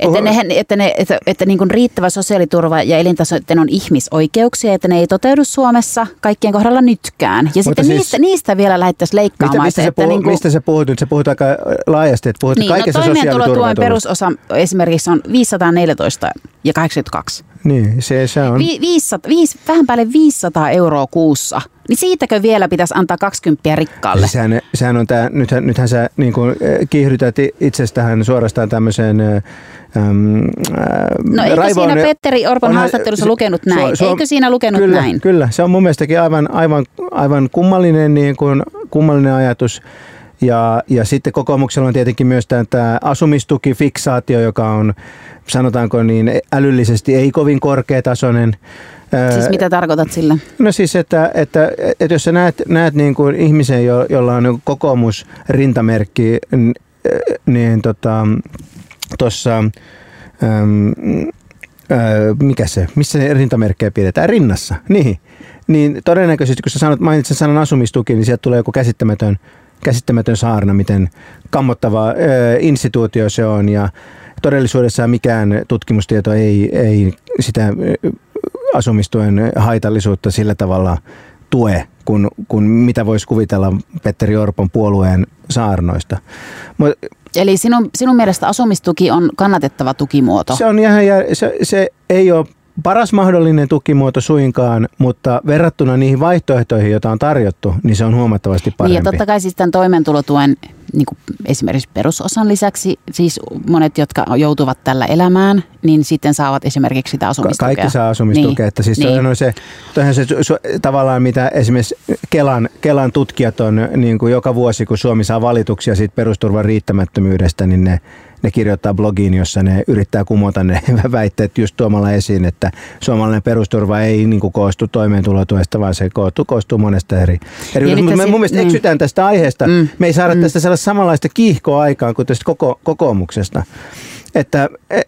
että, ne, että, ne, että, että niin kun riittävä sosiaaliturva ja elintaso että ne on ihmisoikeuksia, että ne ei toteudu Suomessa kaikkien kohdalla nytkään. Ja Mutta sitten siis, niistä, niistä vielä lähdettäisiin leikkaamaan. Mistä, mistä, että puhut, niin kun, mistä sä puhut nyt? Sä puhut aika laajasti, että puhut niin, kaikessa no, toimeentulotuen perusosa esimerkiksi on 514 ja 82. Niin, se, se on. Vi, 500, viis, vähän päälle 500 euroa kuussa. Niin siitäkö vielä pitäisi antaa 20 rikkaalle? Siis sehän, sehän on tämä, nythän, nythän sä niin kuin, eh, kiihdytät itsestähän suorastaan tämmöiseen Ähm, no eikö Raivo siinä Petteri Orpon on, haastattelussa se, lukenut näin? Se on, eikö siinä lukenut kyllä, näin? Kyllä, se on mun mielestäkin aivan, aivan, aivan kummallinen, niin kuin, kummallinen ajatus. Ja, ja sitten kokoomuksella on tietenkin myös tämä asumistukifiksaatio, joka on sanotaanko niin älyllisesti ei kovin korkeatasoinen. Siis mitä tarkoitat sillä? No siis, että, että, että jos sä näet, näet niin kuin ihmisen, jo, jolla on niin kokoomusrintamerkki, niin tota, tuossa, mikä se, missä rintamerkkejä pidetään? Rinnassa, niin. Niin todennäköisesti, kun sä sanot, mainitsen sanan asumistuki, niin sieltä tulee joku käsittämätön, käsittämätön saarna, miten kammottava instituutio se on ja todellisuudessa mikään tutkimustieto ei, ei sitä asumistuen haitallisuutta sillä tavalla tue, kun, kun mitä voisi kuvitella Petteri Orpon puolueen saarnoista. Mut, Eli sinun, sinun mielestä asumistuki on kannatettava tukimuoto? Se, on ihan, se, se ei ole paras mahdollinen tukimuoto suinkaan, mutta verrattuna niihin vaihtoehtoihin, joita on tarjottu, niin se on huomattavasti parempi. Niin ja totta kai siis tämän toimeentulotuen niin kuin esimerkiksi perusosan lisäksi, siis monet, jotka joutuvat tällä elämään, niin sitten saavat esimerkiksi sitä asumistukea. Kaikki saa asumistukea. Niin. Että siis niin. on se, se tavallaan mitä esimerkiksi Kelan, Kelan tutkijat on niin kuin joka vuosi, kun Suomi saa valituksia siitä perusturvan riittämättömyydestä, niin ne ne kirjoittaa blogiin, jossa ne yrittää kumota ne [laughs] väitteet just tuomalla esiin, että suomalainen perusturva ei niin kuin koostu toimeentulotuesta, vaan se koostuu, koostuu monesta eri. eri mutta me mun mielestä mm. eksytään tästä aiheesta. Mm. Me ei saada mm. tästä sellaista samanlaista kiihkoa aikaan kuin tästä koko, kokoomuksesta. Että e-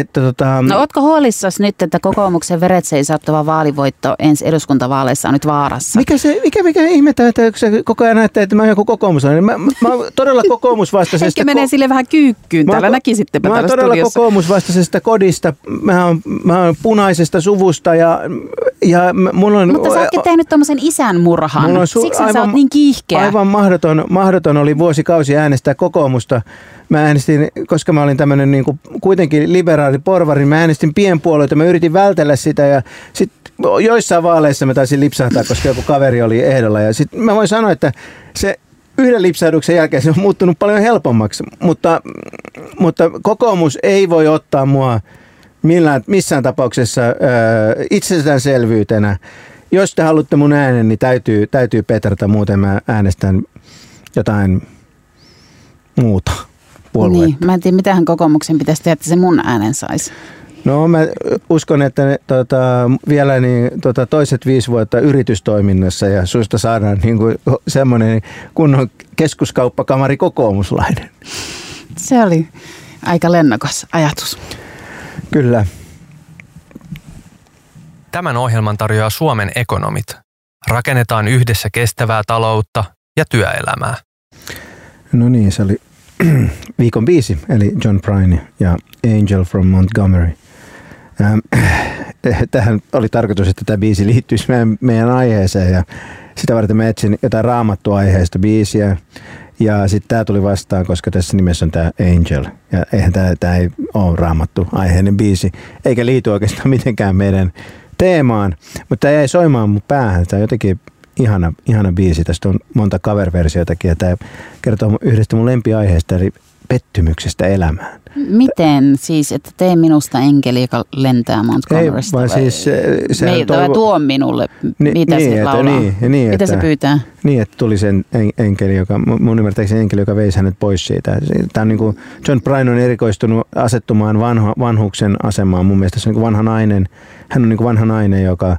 että tota... No ootko huolissasi nyt, että kokoomuksen veret seisauttava vaalivoitto ensi eduskuntavaaleissa on nyt vaarassa? Mikä se, mikä, mikä ihmettä, että se koko ajan näette, että mä oon joku kokoomuslainen. Mä, mä oon todella kokoomusvastaisesta... Ehkä menee sille vähän kyykkyyn, täällä mä, näkisitte Mä oon todella studiossa. kokoomusvastaisesta kodista, mä oon, mä oon punaisesta suvusta ja, ja mulla on... Mutta sä ootkin tehnyt tommosen isän murhan, on su- siksi aivan, sä oot niin kiihkeä. Aivan mahdoton, mahdoton oli vuosikausi äänestää kokoomusta mä äänestin, koska mä olin tämmöinen niin kuin kuitenkin liberaali porvari, mä äänestin pienpuolueita, mä yritin vältellä sitä ja sitten joissain vaaleissa mä taisin lipsahtaa, koska joku kaveri oli ehdolla. Ja sitten mä voin sanoa, että se yhden lipsahduksen jälkeen se on muuttunut paljon helpommaksi, mutta, mutta kokoomus ei voi ottaa mua millään, missään tapauksessa äh, itsestäänselvyytenä. Jos te haluatte mun äänen, niin täytyy, täytyy petrata, muuten mä äänestän jotain muuta puoluetta. Niin, mä en tiedä, mitä hän kokoomuksen pitäisi tehdä, että se mun äänen saisi. No mä uskon, että ne, tota, vielä niin, tota, toiset viisi vuotta yritystoiminnassa ja susta saadaan niin kuin, semmoinen kunnon keskuskauppakamari kokoomuslainen. Se oli aika lennokas ajatus. Kyllä. Tämän ohjelman tarjoaa Suomen ekonomit. Rakennetaan yhdessä kestävää taloutta ja työelämää. No niin, se oli [clears throat] viikon biisi, eli John Prine ja Angel from Montgomery. Ähm, [clears throat] tähän oli tarkoitus, että tämä biisi liittyisi meidän, meidän aiheeseen ja sitä varten mä etsin jotain raamattua aiheesta biisiä. Ja sitten tämä tuli vastaan, koska tässä nimessä on tämä Angel. Ja eihän tämä ei ole raamattu aiheinen biisi, eikä liity oikeastaan mitenkään meidän teemaan. Mutta tämä jäi soimaan mun päähän. Tämä jotenkin ihana, ihana biisi. Tästä on monta cover-versioitakin ja tämä kertoo yhdestä mun lempiaiheesta, eli pettymyksestä elämään. Miten siis, että tee minusta enkeli, joka lentää Montgomerysta? Ei, vaan siis se, se Me, toivo... tuo minulle, ni, mitä niin, se että, laulaa? Niin, niin, mitä että, se pyytää? Niin, että tuli sen enkeli, joka, mun ymmärtääkseni enkeli, joka veisi hänet pois siitä. Tämä on niin kuin, John Prine on erikoistunut asettumaan vanha, vanhuksen asemaan. Mun mielestä se on niin vanha nainen. Hän on niin kuin vanha nainen, joka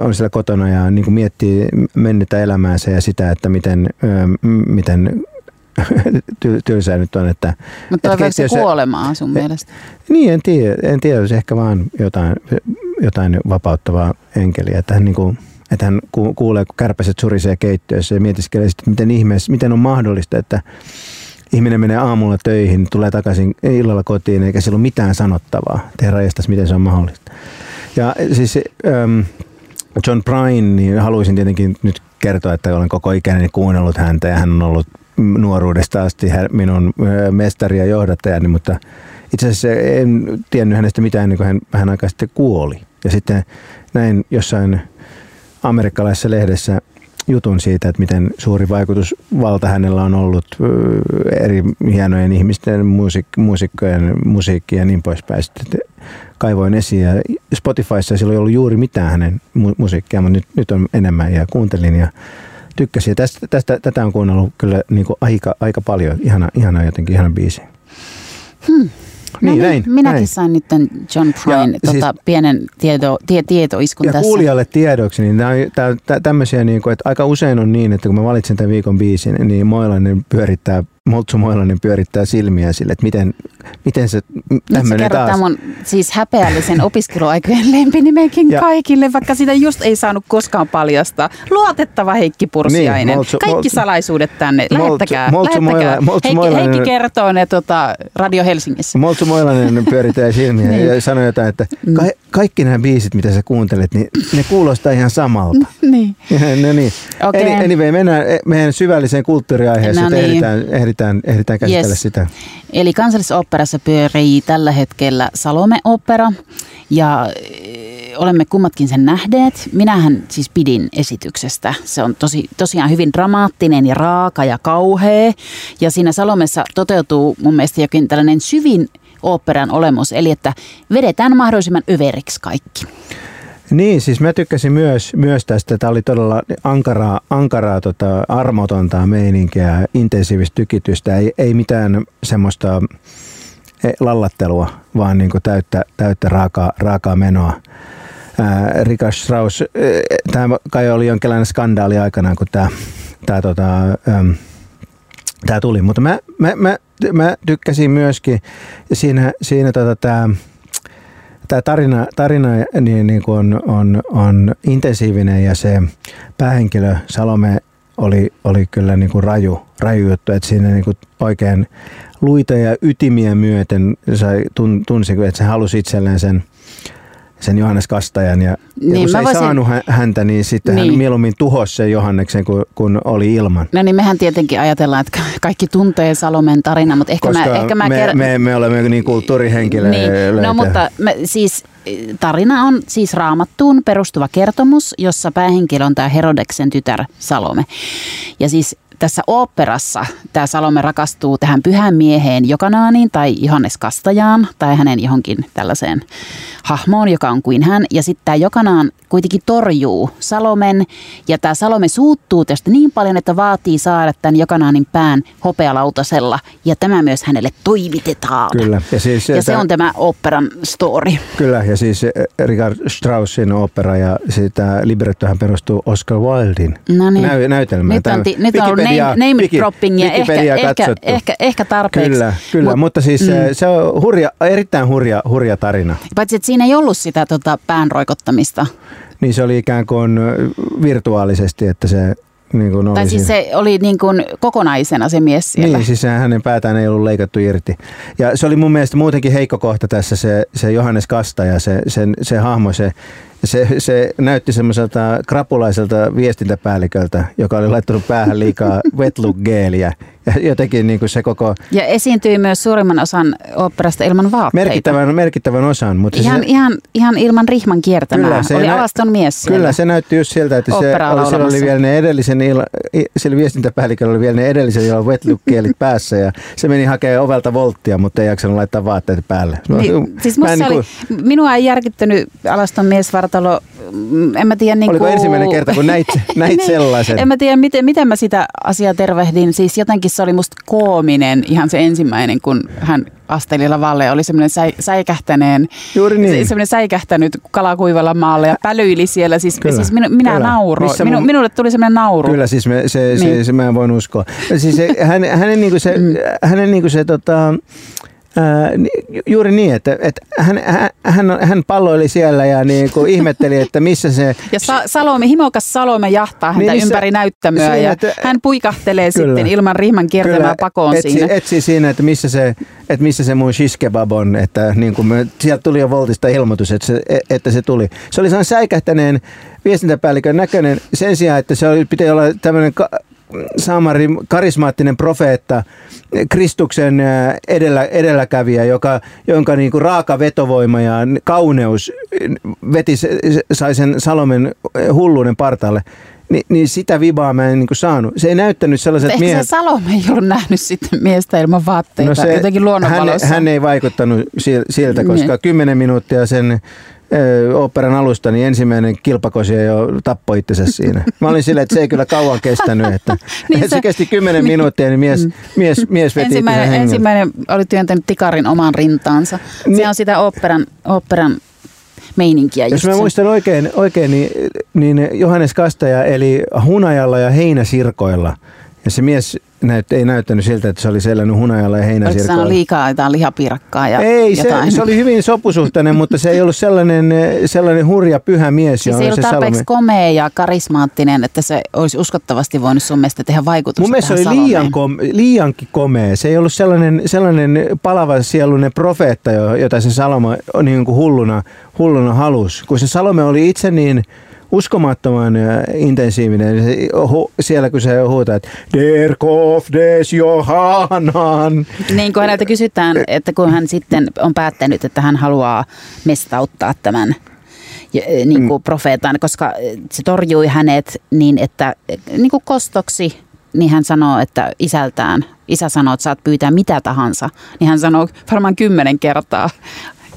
on siellä kotona ja niin kuin miettii mennyttä elämäänsä ja sitä, että miten, miten [laughs] tylsää nyt on. Että, Mutta toivoiko se kuolemaa sun mielestä? Niin, en tiedä. En tiedä, se ehkä vaan jotain, jotain vapauttavaa enkeliä. Että hän, niin kuin, että hän kuulee, kun kärpäset surisee keittiössä ja mietiskelee sitten, miten ihmeessä, miten on mahdollista, että ihminen menee aamulla töihin, tulee takaisin illalla kotiin eikä sillä ole mitään sanottavaa. Tehdä miten se on mahdollista. Ja siis um, John Prine, niin haluaisin tietenkin nyt kertoa, että olen koko ikäni kuunnellut häntä ja hän on ollut nuoruudesta asti minun mestari ja johdattajani, mutta itse asiassa en tiennyt hänestä mitään ennen kuin hän vähän aikaa sitten kuoli. Ja sitten näin jossain amerikkalaisessa lehdessä jutun siitä, että miten suuri vaikutusvalta hänellä on ollut eri hienojen ihmisten musiik- muusikkojen musiikki ja niin poispäin. Sitten kaivoin esiin ja Spotifyssa ei silloin ollut juuri mitään hänen mu- musiikkia, mutta nyt, nyt on enemmän ja kuuntelin ja tykkäsin. Tästä, tästä, tätä on kuunnellut kyllä niin kuin aika, aika paljon. Ihana, ihana jotenkin, ihana biisi. Hmm. No niin, näin, minäkin näin. sain nyt John Prine tota, siis, pienen tieto, tie, tietoiskun ja tässä. kuulijalle tiedoksi, niin tämä on tämmöisiä, niin kuin, että aika usein on niin, että kun mä valitsen tämän viikon biisin, niin Moilainen pyörittää Moltsu Moilanen pyörittää silmiä sille, että miten, miten se tämmöinen taas. mun siis häpeällisen opiskeluaikojen lempinimenkin ja, kaikille, vaikka sitä just ei saanut koskaan paljasta. Luotettava Heikki Pursiainen. Niin, Moltsu, Kaikki Moltsu, salaisuudet tänne. Lähettäkää. Moltsu, lähettäkää. Moila, Heikki, Heikki kertoo ne tota, Radio Helsingissä. Moltsu Moilanen [laughs] pyörittää silmiä niin. ja sanoo jotain, että mm. ka- kaikki nämä biisit, mitä sä kuuntelet, niin ne kuulostaa ihan samalta. [laughs] niin. [laughs] no niin. Okay. Anyway, mennään meidän syvälliseen kulttuuriaiheeseen, no niin. ehditään, ehditään, ehditään käsitellä yes. sitä. Eli kansallisoopperassa pyörii tällä hetkellä Salome-opera ja eh, olemme kummatkin sen nähneet. Minähän siis pidin esityksestä. Se on tosi, tosiaan hyvin dramaattinen ja raaka ja kauhea. Ja siinä Salomessa toteutuu mun mielestä jokin tällainen syvin oopperan olemus, eli että vedetään mahdollisimman överiksi kaikki. Niin, siis mä tykkäsin myös, myös tästä. Tämä oli todella ankaraa, ankaraa tota, armotonta meininkiä, intensiivistä tykitystä. Ei, ei mitään semmoista e, lallattelua, vaan niin kuin täyttä, täyttä raakaa, raakaa menoa. Ää, Rikas Strauss, tämä kai oli jonkinlainen skandaali aikanaan, kun tämä, tämä, tota, äm, tämä tuli. Mutta mä, mä, mä, mä tykkäsin myöskin siinä, siinä tota, tämä tämä tarina, tarina niin, niin kuin on, on, on intensiivinen ja se päähenkilö Salome oli, oli kyllä niin kuin raju, raju juttu, että siinä niin kuin oikein luita ja ytimiä myöten sai, tunsi, että se halusi itselleen sen sen Johannes Kastajan ja, niin, ja kun se ei voisin... saanut häntä, niin sitten niin. hän mieluummin tuhosi sen Johanneksen, kun, kun oli ilman. No niin, mehän tietenkin ajatellaan, että kaikki tuntee Salomen tarina, mutta ehkä Koska mä... Ehkä mä me, ker- me, me olemme niin kulttuurihenkilöitä. Niin, no mutta me, siis tarina on siis raamattuun perustuva kertomus, jossa päähenkilö on tämä Herodeksen tytär Salome. Ja siis tässä oopperassa tämä Salome rakastuu tähän pyhän mieheen Jokanaaniin tai Johannes Kastajaan tai hänen johonkin tällaiseen hahmoon, joka on kuin hän. Ja sitten tämä Jokanaan kuitenkin torjuu Salomen ja tämä Salome suuttuu tästä niin paljon, että vaatii saada tämän Jokanaanin pään hopealautasella ja tämä myös hänelle toimitetaan. Kyllä. Ja, siis, ja se tämä, on tämä operan story. Kyllä ja siis Richard Straussin opera ja sitä librettohan perustuu Oscar Wildin no niin. näy, näytelmään. Nyt on, ti, nyt on name, name dropping ja ehkä, ehkä, ehkä, ehkä tarpeeksi. Kyllä, kyllä. Mut, mutta siis mm. se on hurja, erittäin hurja, hurja tarina. Paitsi, että siinä ei ollut sitä tota, päänroikottamista. Niin se oli ikään kuin virtuaalisesti, että se niin kuin tai siis se oli niin kuin kokonaisena se mies siellä. Niin, siis hänen päätään ei ollut leikattu irti. Ja se oli mun mielestä muutenkin heikko kohta tässä se, se Johannes Kasta ja se, se, se hahmo, se, Se, se näytti semmoiselta krapulaiselta viestintäpäälliköltä, joka oli laittanut päähän liikaa [laughs] wet look geeliä ja jotenkin niin kuin se koko... Ja esiintyi myös suurimman osan operasta ilman vaatteita. Merkittävän, merkittävän osan. Mutta ihan, se, ihan, ihan ilman rihman kiertämää. Kyllä, se oli nä- alaston mies siellä. Kyllä, se näytti just siltä, että se oli, siellä oli vielä ne edellisen illa, sillä viestintäpäälliköllä oli vielä ne edellisen illan wet look päässä ja se meni hakemaan ovelta volttia, mutta ei jaksanut laittaa vaatteita päälle. Niin, siis musta niin kuin... minua ei järkyttänyt alaston mies Vartalo, mm, en mä tiedä niin Oliko kuin... ensimmäinen kerta, kun näit, [laughs] näit niin, sellaisen? En mä tiedä, miten, miten mä sitä asiaa tervehdin. Siis jotenkin se oli musta koominen ihan se ensimmäinen, kun hän asteli lavalle oli semmoinen säi, säikähtäneen, Juuri niin. semmoinen säikähtänyt kalakuivalla maalle ja pälyili siellä. Siis, kyllä, siis minu, minä kyllä. nauroin. Minu, mun... Minulle tuli semmoinen nauru. Kyllä, siis me, se, niin. se, se, mä en voin uskoa. Siis se, [laughs] hän, hänen niinku se, mm. hänen niinku se tota, juuri niin, että, että hän, hän, hän palloili siellä ja niin kuin ihmetteli, että missä se... Ja sa- Salome, himokas Salome jahtaa häntä niin, ympäri näyttämöä siinä, ja että, hän puikahtelee kyllä, sitten ilman rihman kiertämään pakoon etsi, siinä. Etsi siinä, että missä se, että missä se mun shiskebab on, että niin kuin me, sieltä tuli jo Voltista ilmoitus, että se, että se tuli. Se oli sellainen säikähtäneen viestintäpäällikön näköinen sen sijaan, että se oli, pitää olla tämmöinen saamari, karismaattinen profeetta, Kristuksen edellä, edelläkävijä, joka, jonka niin kuin raaka vetovoima ja kauneus veti, sai sen Salomen hulluuden partalle. Ni, niin sitä vibaa mä en niin kuin saanut. Se ei näyttänyt sellaiset Ehkä miehet... Salome ei ollut nähnyt sitten miestä ilman vaatteita, no se, jotenkin hän, hän ei vaikuttanut siltä, koska niin. kymmenen minuuttia sen operan alusta, niin ensimmäinen kilpakosia jo tappoi itsensä siinä. Mä olin silleen, että se ei kyllä kauan kestänyt, että, [laughs] niin [laughs] se, se kesti kymmenen minuuttia, niin mies, mm. mies, mies veti ensimmäinen, ensimmäinen oli työntänyt tikarin omaan rintaansa. Niin, se on sitä operan, operan meininkiä. Jos mä sen. muistan oikein, oikein niin, niin Johannes Kastaja eli hunajalla ja heinäsirkoilla. Ja se mies näyt, ei näyttänyt siltä, että se oli sellainen hunajalla ja heinäsirkoilla. Oliko liikaa jotain lihapiirakkaa ja Ei, se, se, oli hyvin sopusuhtainen, mutta se ei ollut sellainen, sellainen hurja pyhä mies. Siis ei ollut se tarpeeksi Salome. komea ja karismaattinen, että se olisi uskottavasti voinut sun mielestä tehdä vaikutusta Mun mielestä se oli liian kom, liiankin komea. Se ei ollut sellainen, sellainen palava sielunen profeetta, jota se Salome niin kuin hulluna, hulluna halusi. Kun se Salome oli itse niin uskomattoman intensiivinen siellä, kun se huutaa, että Der Kopf des Johanan. Niin kuin häneltä kysytään, että kun hän sitten on päättänyt, että hän haluaa mestauttaa tämän niin kuin mm. profeetan, koska se torjui hänet niin, että niin kuin kostoksi niin hän sanoo, että isältään, isä sanoo, että saat pyytää mitä tahansa, niin hän sanoo varmaan kymmenen kertaa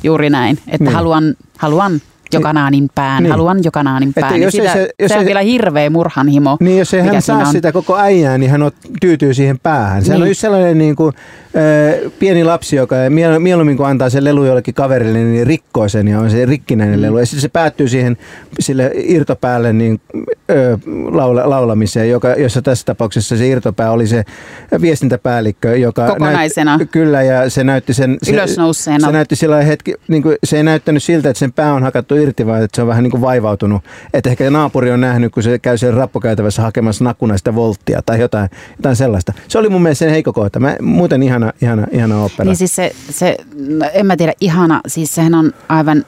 juuri näin, että niin. haluan, haluan jokanaanin pään, niin. haluan jokanaanin pään. Että jos sitä, se, jos se on se, vielä hirveä murhanhimo. Niin jos ei hän saa on. sitä koko äijää, niin hän on, tyytyy siihen päähän. Sehän niin. on just sellainen niin kuin, äh, pieni lapsi, joka mieluummin kuin antaa sen lelu jollekin kaverille, niin rikkoo sen ja on se rikkinäinen mm. lelu. Ja sitten se päättyy siihen sille irtopäälle niin, äh, laula, laulamiseen, joka, jossa tässä tapauksessa se irtopää oli se viestintäpäällikkö, joka Kokonaisena. Näyt, kyllä, ja se näytti sen... Se, se näytti sillä hetki, niin kuin, se ei näyttänyt siltä, että sen pää on hakattu irti, vaan että se on vähän niin kuin vaivautunut. Että ehkä naapuri on nähnyt, kun se käy siellä rappukäytävässä hakemassa nakuna sitä volttia tai jotain, jotain sellaista. Se oli mun mielestä sen heikko kohta. Mä, muuten ihana, ihana, ihana opera. Niin siis se, se, no en mä tiedä, ihana, siis sehän on aivan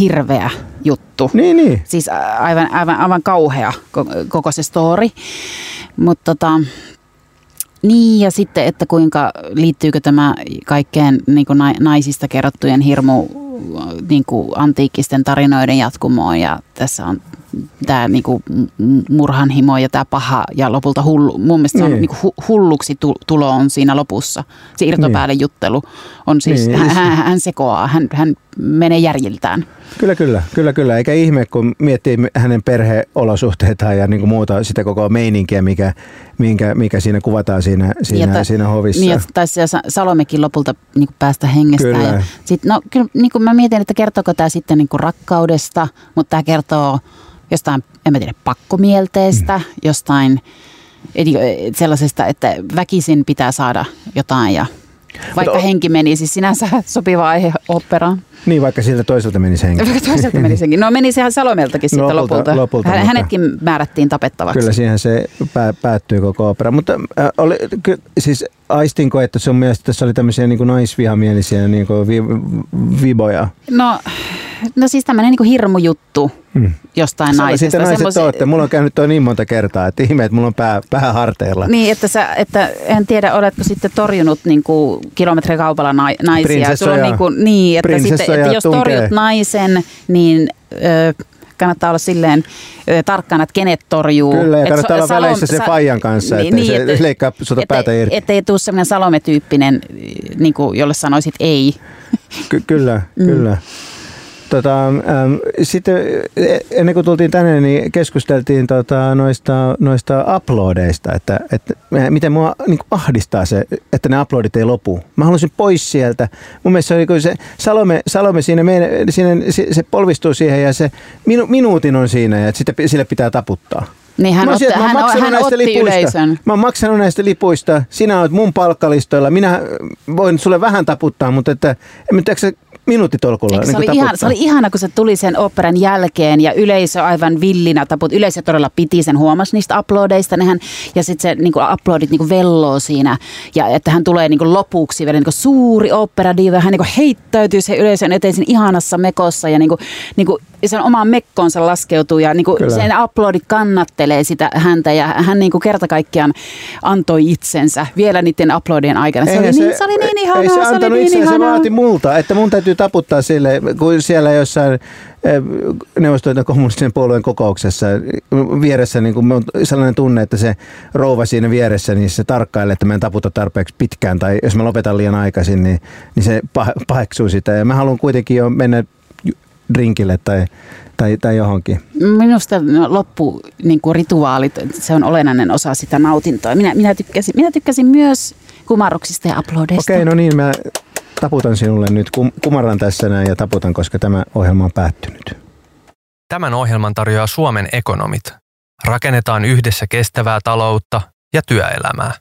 hirveä juttu. Niin, niin. Siis aivan, aivan, aivan kauhea koko se story. Mutta tota, niin ja sitten, että kuinka liittyykö tämä kaikkeen niin kuin naisista kerrottujen hirmu niin kuin antiikkisten tarinoiden jatkumoon ja tässä on tämä niinku murhanhimo ja tämä paha ja lopulta hullu. Mun mielestä niin. se on niinku hulluksi tulo on siinä lopussa. Se irtopäälle niin. juttelu on siis, niin. hän, hän sekoaa, hän, hän menee järjiltään. Kyllä, kyllä, kyllä, kyllä. Eikä ihme, kun miettii hänen perheolosuhteitaan ja niinku muuta sitä koko meininkiä, mikä, minkä, mikä siinä kuvataan siinä, siinä, ta, siinä hovissa. Niin, taisi Salomekin lopulta niin kuin päästä hengestään. Kyllä. Ja sit, no, kyllä niin kuin mä mietin, että kertooko tämä sitten niin kuin rakkaudesta, mutta tämä kertoo jostain, en mä tiedä, pakkomielteestä, mm. jostain sellaisesta, että väkisin pitää saada jotain ja vaikka henki meni, siis sinänsä [laughs] sopiva aihe operaan. Niin, vaikka siltä toiselta meni henki. Vaikka toiselta meni senkin. No meni sehän Salomeltakin sitten lopulta. lopulta. lopulta Hän, hänetkin määrättiin tapettavaksi. Kyllä siihen se pää, päättyi koko opera. Mutta äh, oli, ky, siis aistinko, että sun mielestä tässä oli tämmöisiä niin naisvihamielisiä niin vi, viboja? No, no siis tämmöinen niin hirmujuttu hmm. jostain naisesta. Sitten naiset Semmosi... olette. Mulla on käynyt toi niin monta kertaa, että ihme, että mulla on pää, pää harteilla. Niin, että, sä, että en tiedä, oletko sitten torjunut niin kuin kilometrikaupalla naisia. Sulla niin, kuin, niin, että, sitten, että jos torjut naisen, niin... Ö, kannattaa olla silleen ö, tarkkana, että kenet torjuu. Kyllä, ja kannattaa olla väleissä sen faijan kanssa, niin, ettei niin, se et, leikkaa sut päätä irti. Ettei tule sellainen Salome-tyyppinen, niin kuin, jolle sanoisit ei. Ky- kyllä, mm. kyllä. Tota, ähm, sitten e, ennen kuin tultiin tänne, niin keskusteltiin tota, noista, noista uploadeista, että, että miten mua niin ahdistaa se, että ne uploadit ei lopu. Mä haluaisin pois sieltä. Mun mielestä se, oli, se Salome, Salome siinä, meidän, siinä, se, se polvistuu siihen ja se minu, minuutin on siinä ja sitten sille pitää taputtaa. Niin hän, otti, hän, hän otti lipuista. yleisön. Mä oon maksanut näistä lipuista, sinä olet mun palkkalistoilla, minä voin sulle vähän taputtaa, mutta että, en tiedä, minuuttitolkulla niin se, oli ihan, se oli ihana, kun se tuli sen operan jälkeen ja yleisö aivan villinä taput. Yleisö todella piti sen, huomasi niistä uploadeista. Nehän, ja sitten se niin kuin uploadit niin kuin velloo siinä. Ja että hän tulee niin kuin lopuksi vielä niin kuin suuri operadiva. Hän niin kuin heittäytyy sen yleisön eteen siinä ihanassa mekossa ja niin kuin, niin kuin sen omaan mekkoonsa laskeutuu ja niin kuin sen uploadit kannattelee sitä häntä ja hän niin kuin kerta kaikkiaan antoi itsensä vielä niiden uploadien aikana. Se, oli, se, niin, se oli niin ihanaa. Ei se, se antanut niin itsensä, se vaati multa, että mun täytyy taputtaa sille, kun siellä jossain eh, neuvostoiden kommunistisen puolueen kokouksessa vieressä niin kuin sellainen tunne, että se rouva siinä vieressä, niin se tarkkailee, että mä en taputa tarpeeksi pitkään tai jos mä lopetan liian aikaisin, niin, niin se paheksuu sitä. Ja mä haluan kuitenkin jo mennä drinkille tai, tai, tai johonkin? Minusta loppu niin kuin rituaalit, se on olennainen osa sitä nautintoa. Minä, minä, tykkäsin, minä tykkäsin myös kumarruksista ja uploadeista. Okei, no niin, mä taputan sinulle nyt, kumarran tässä näin ja taputan, koska tämä ohjelma on päättynyt. Tämän ohjelman tarjoaa Suomen ekonomit. Rakennetaan yhdessä kestävää taloutta ja työelämää.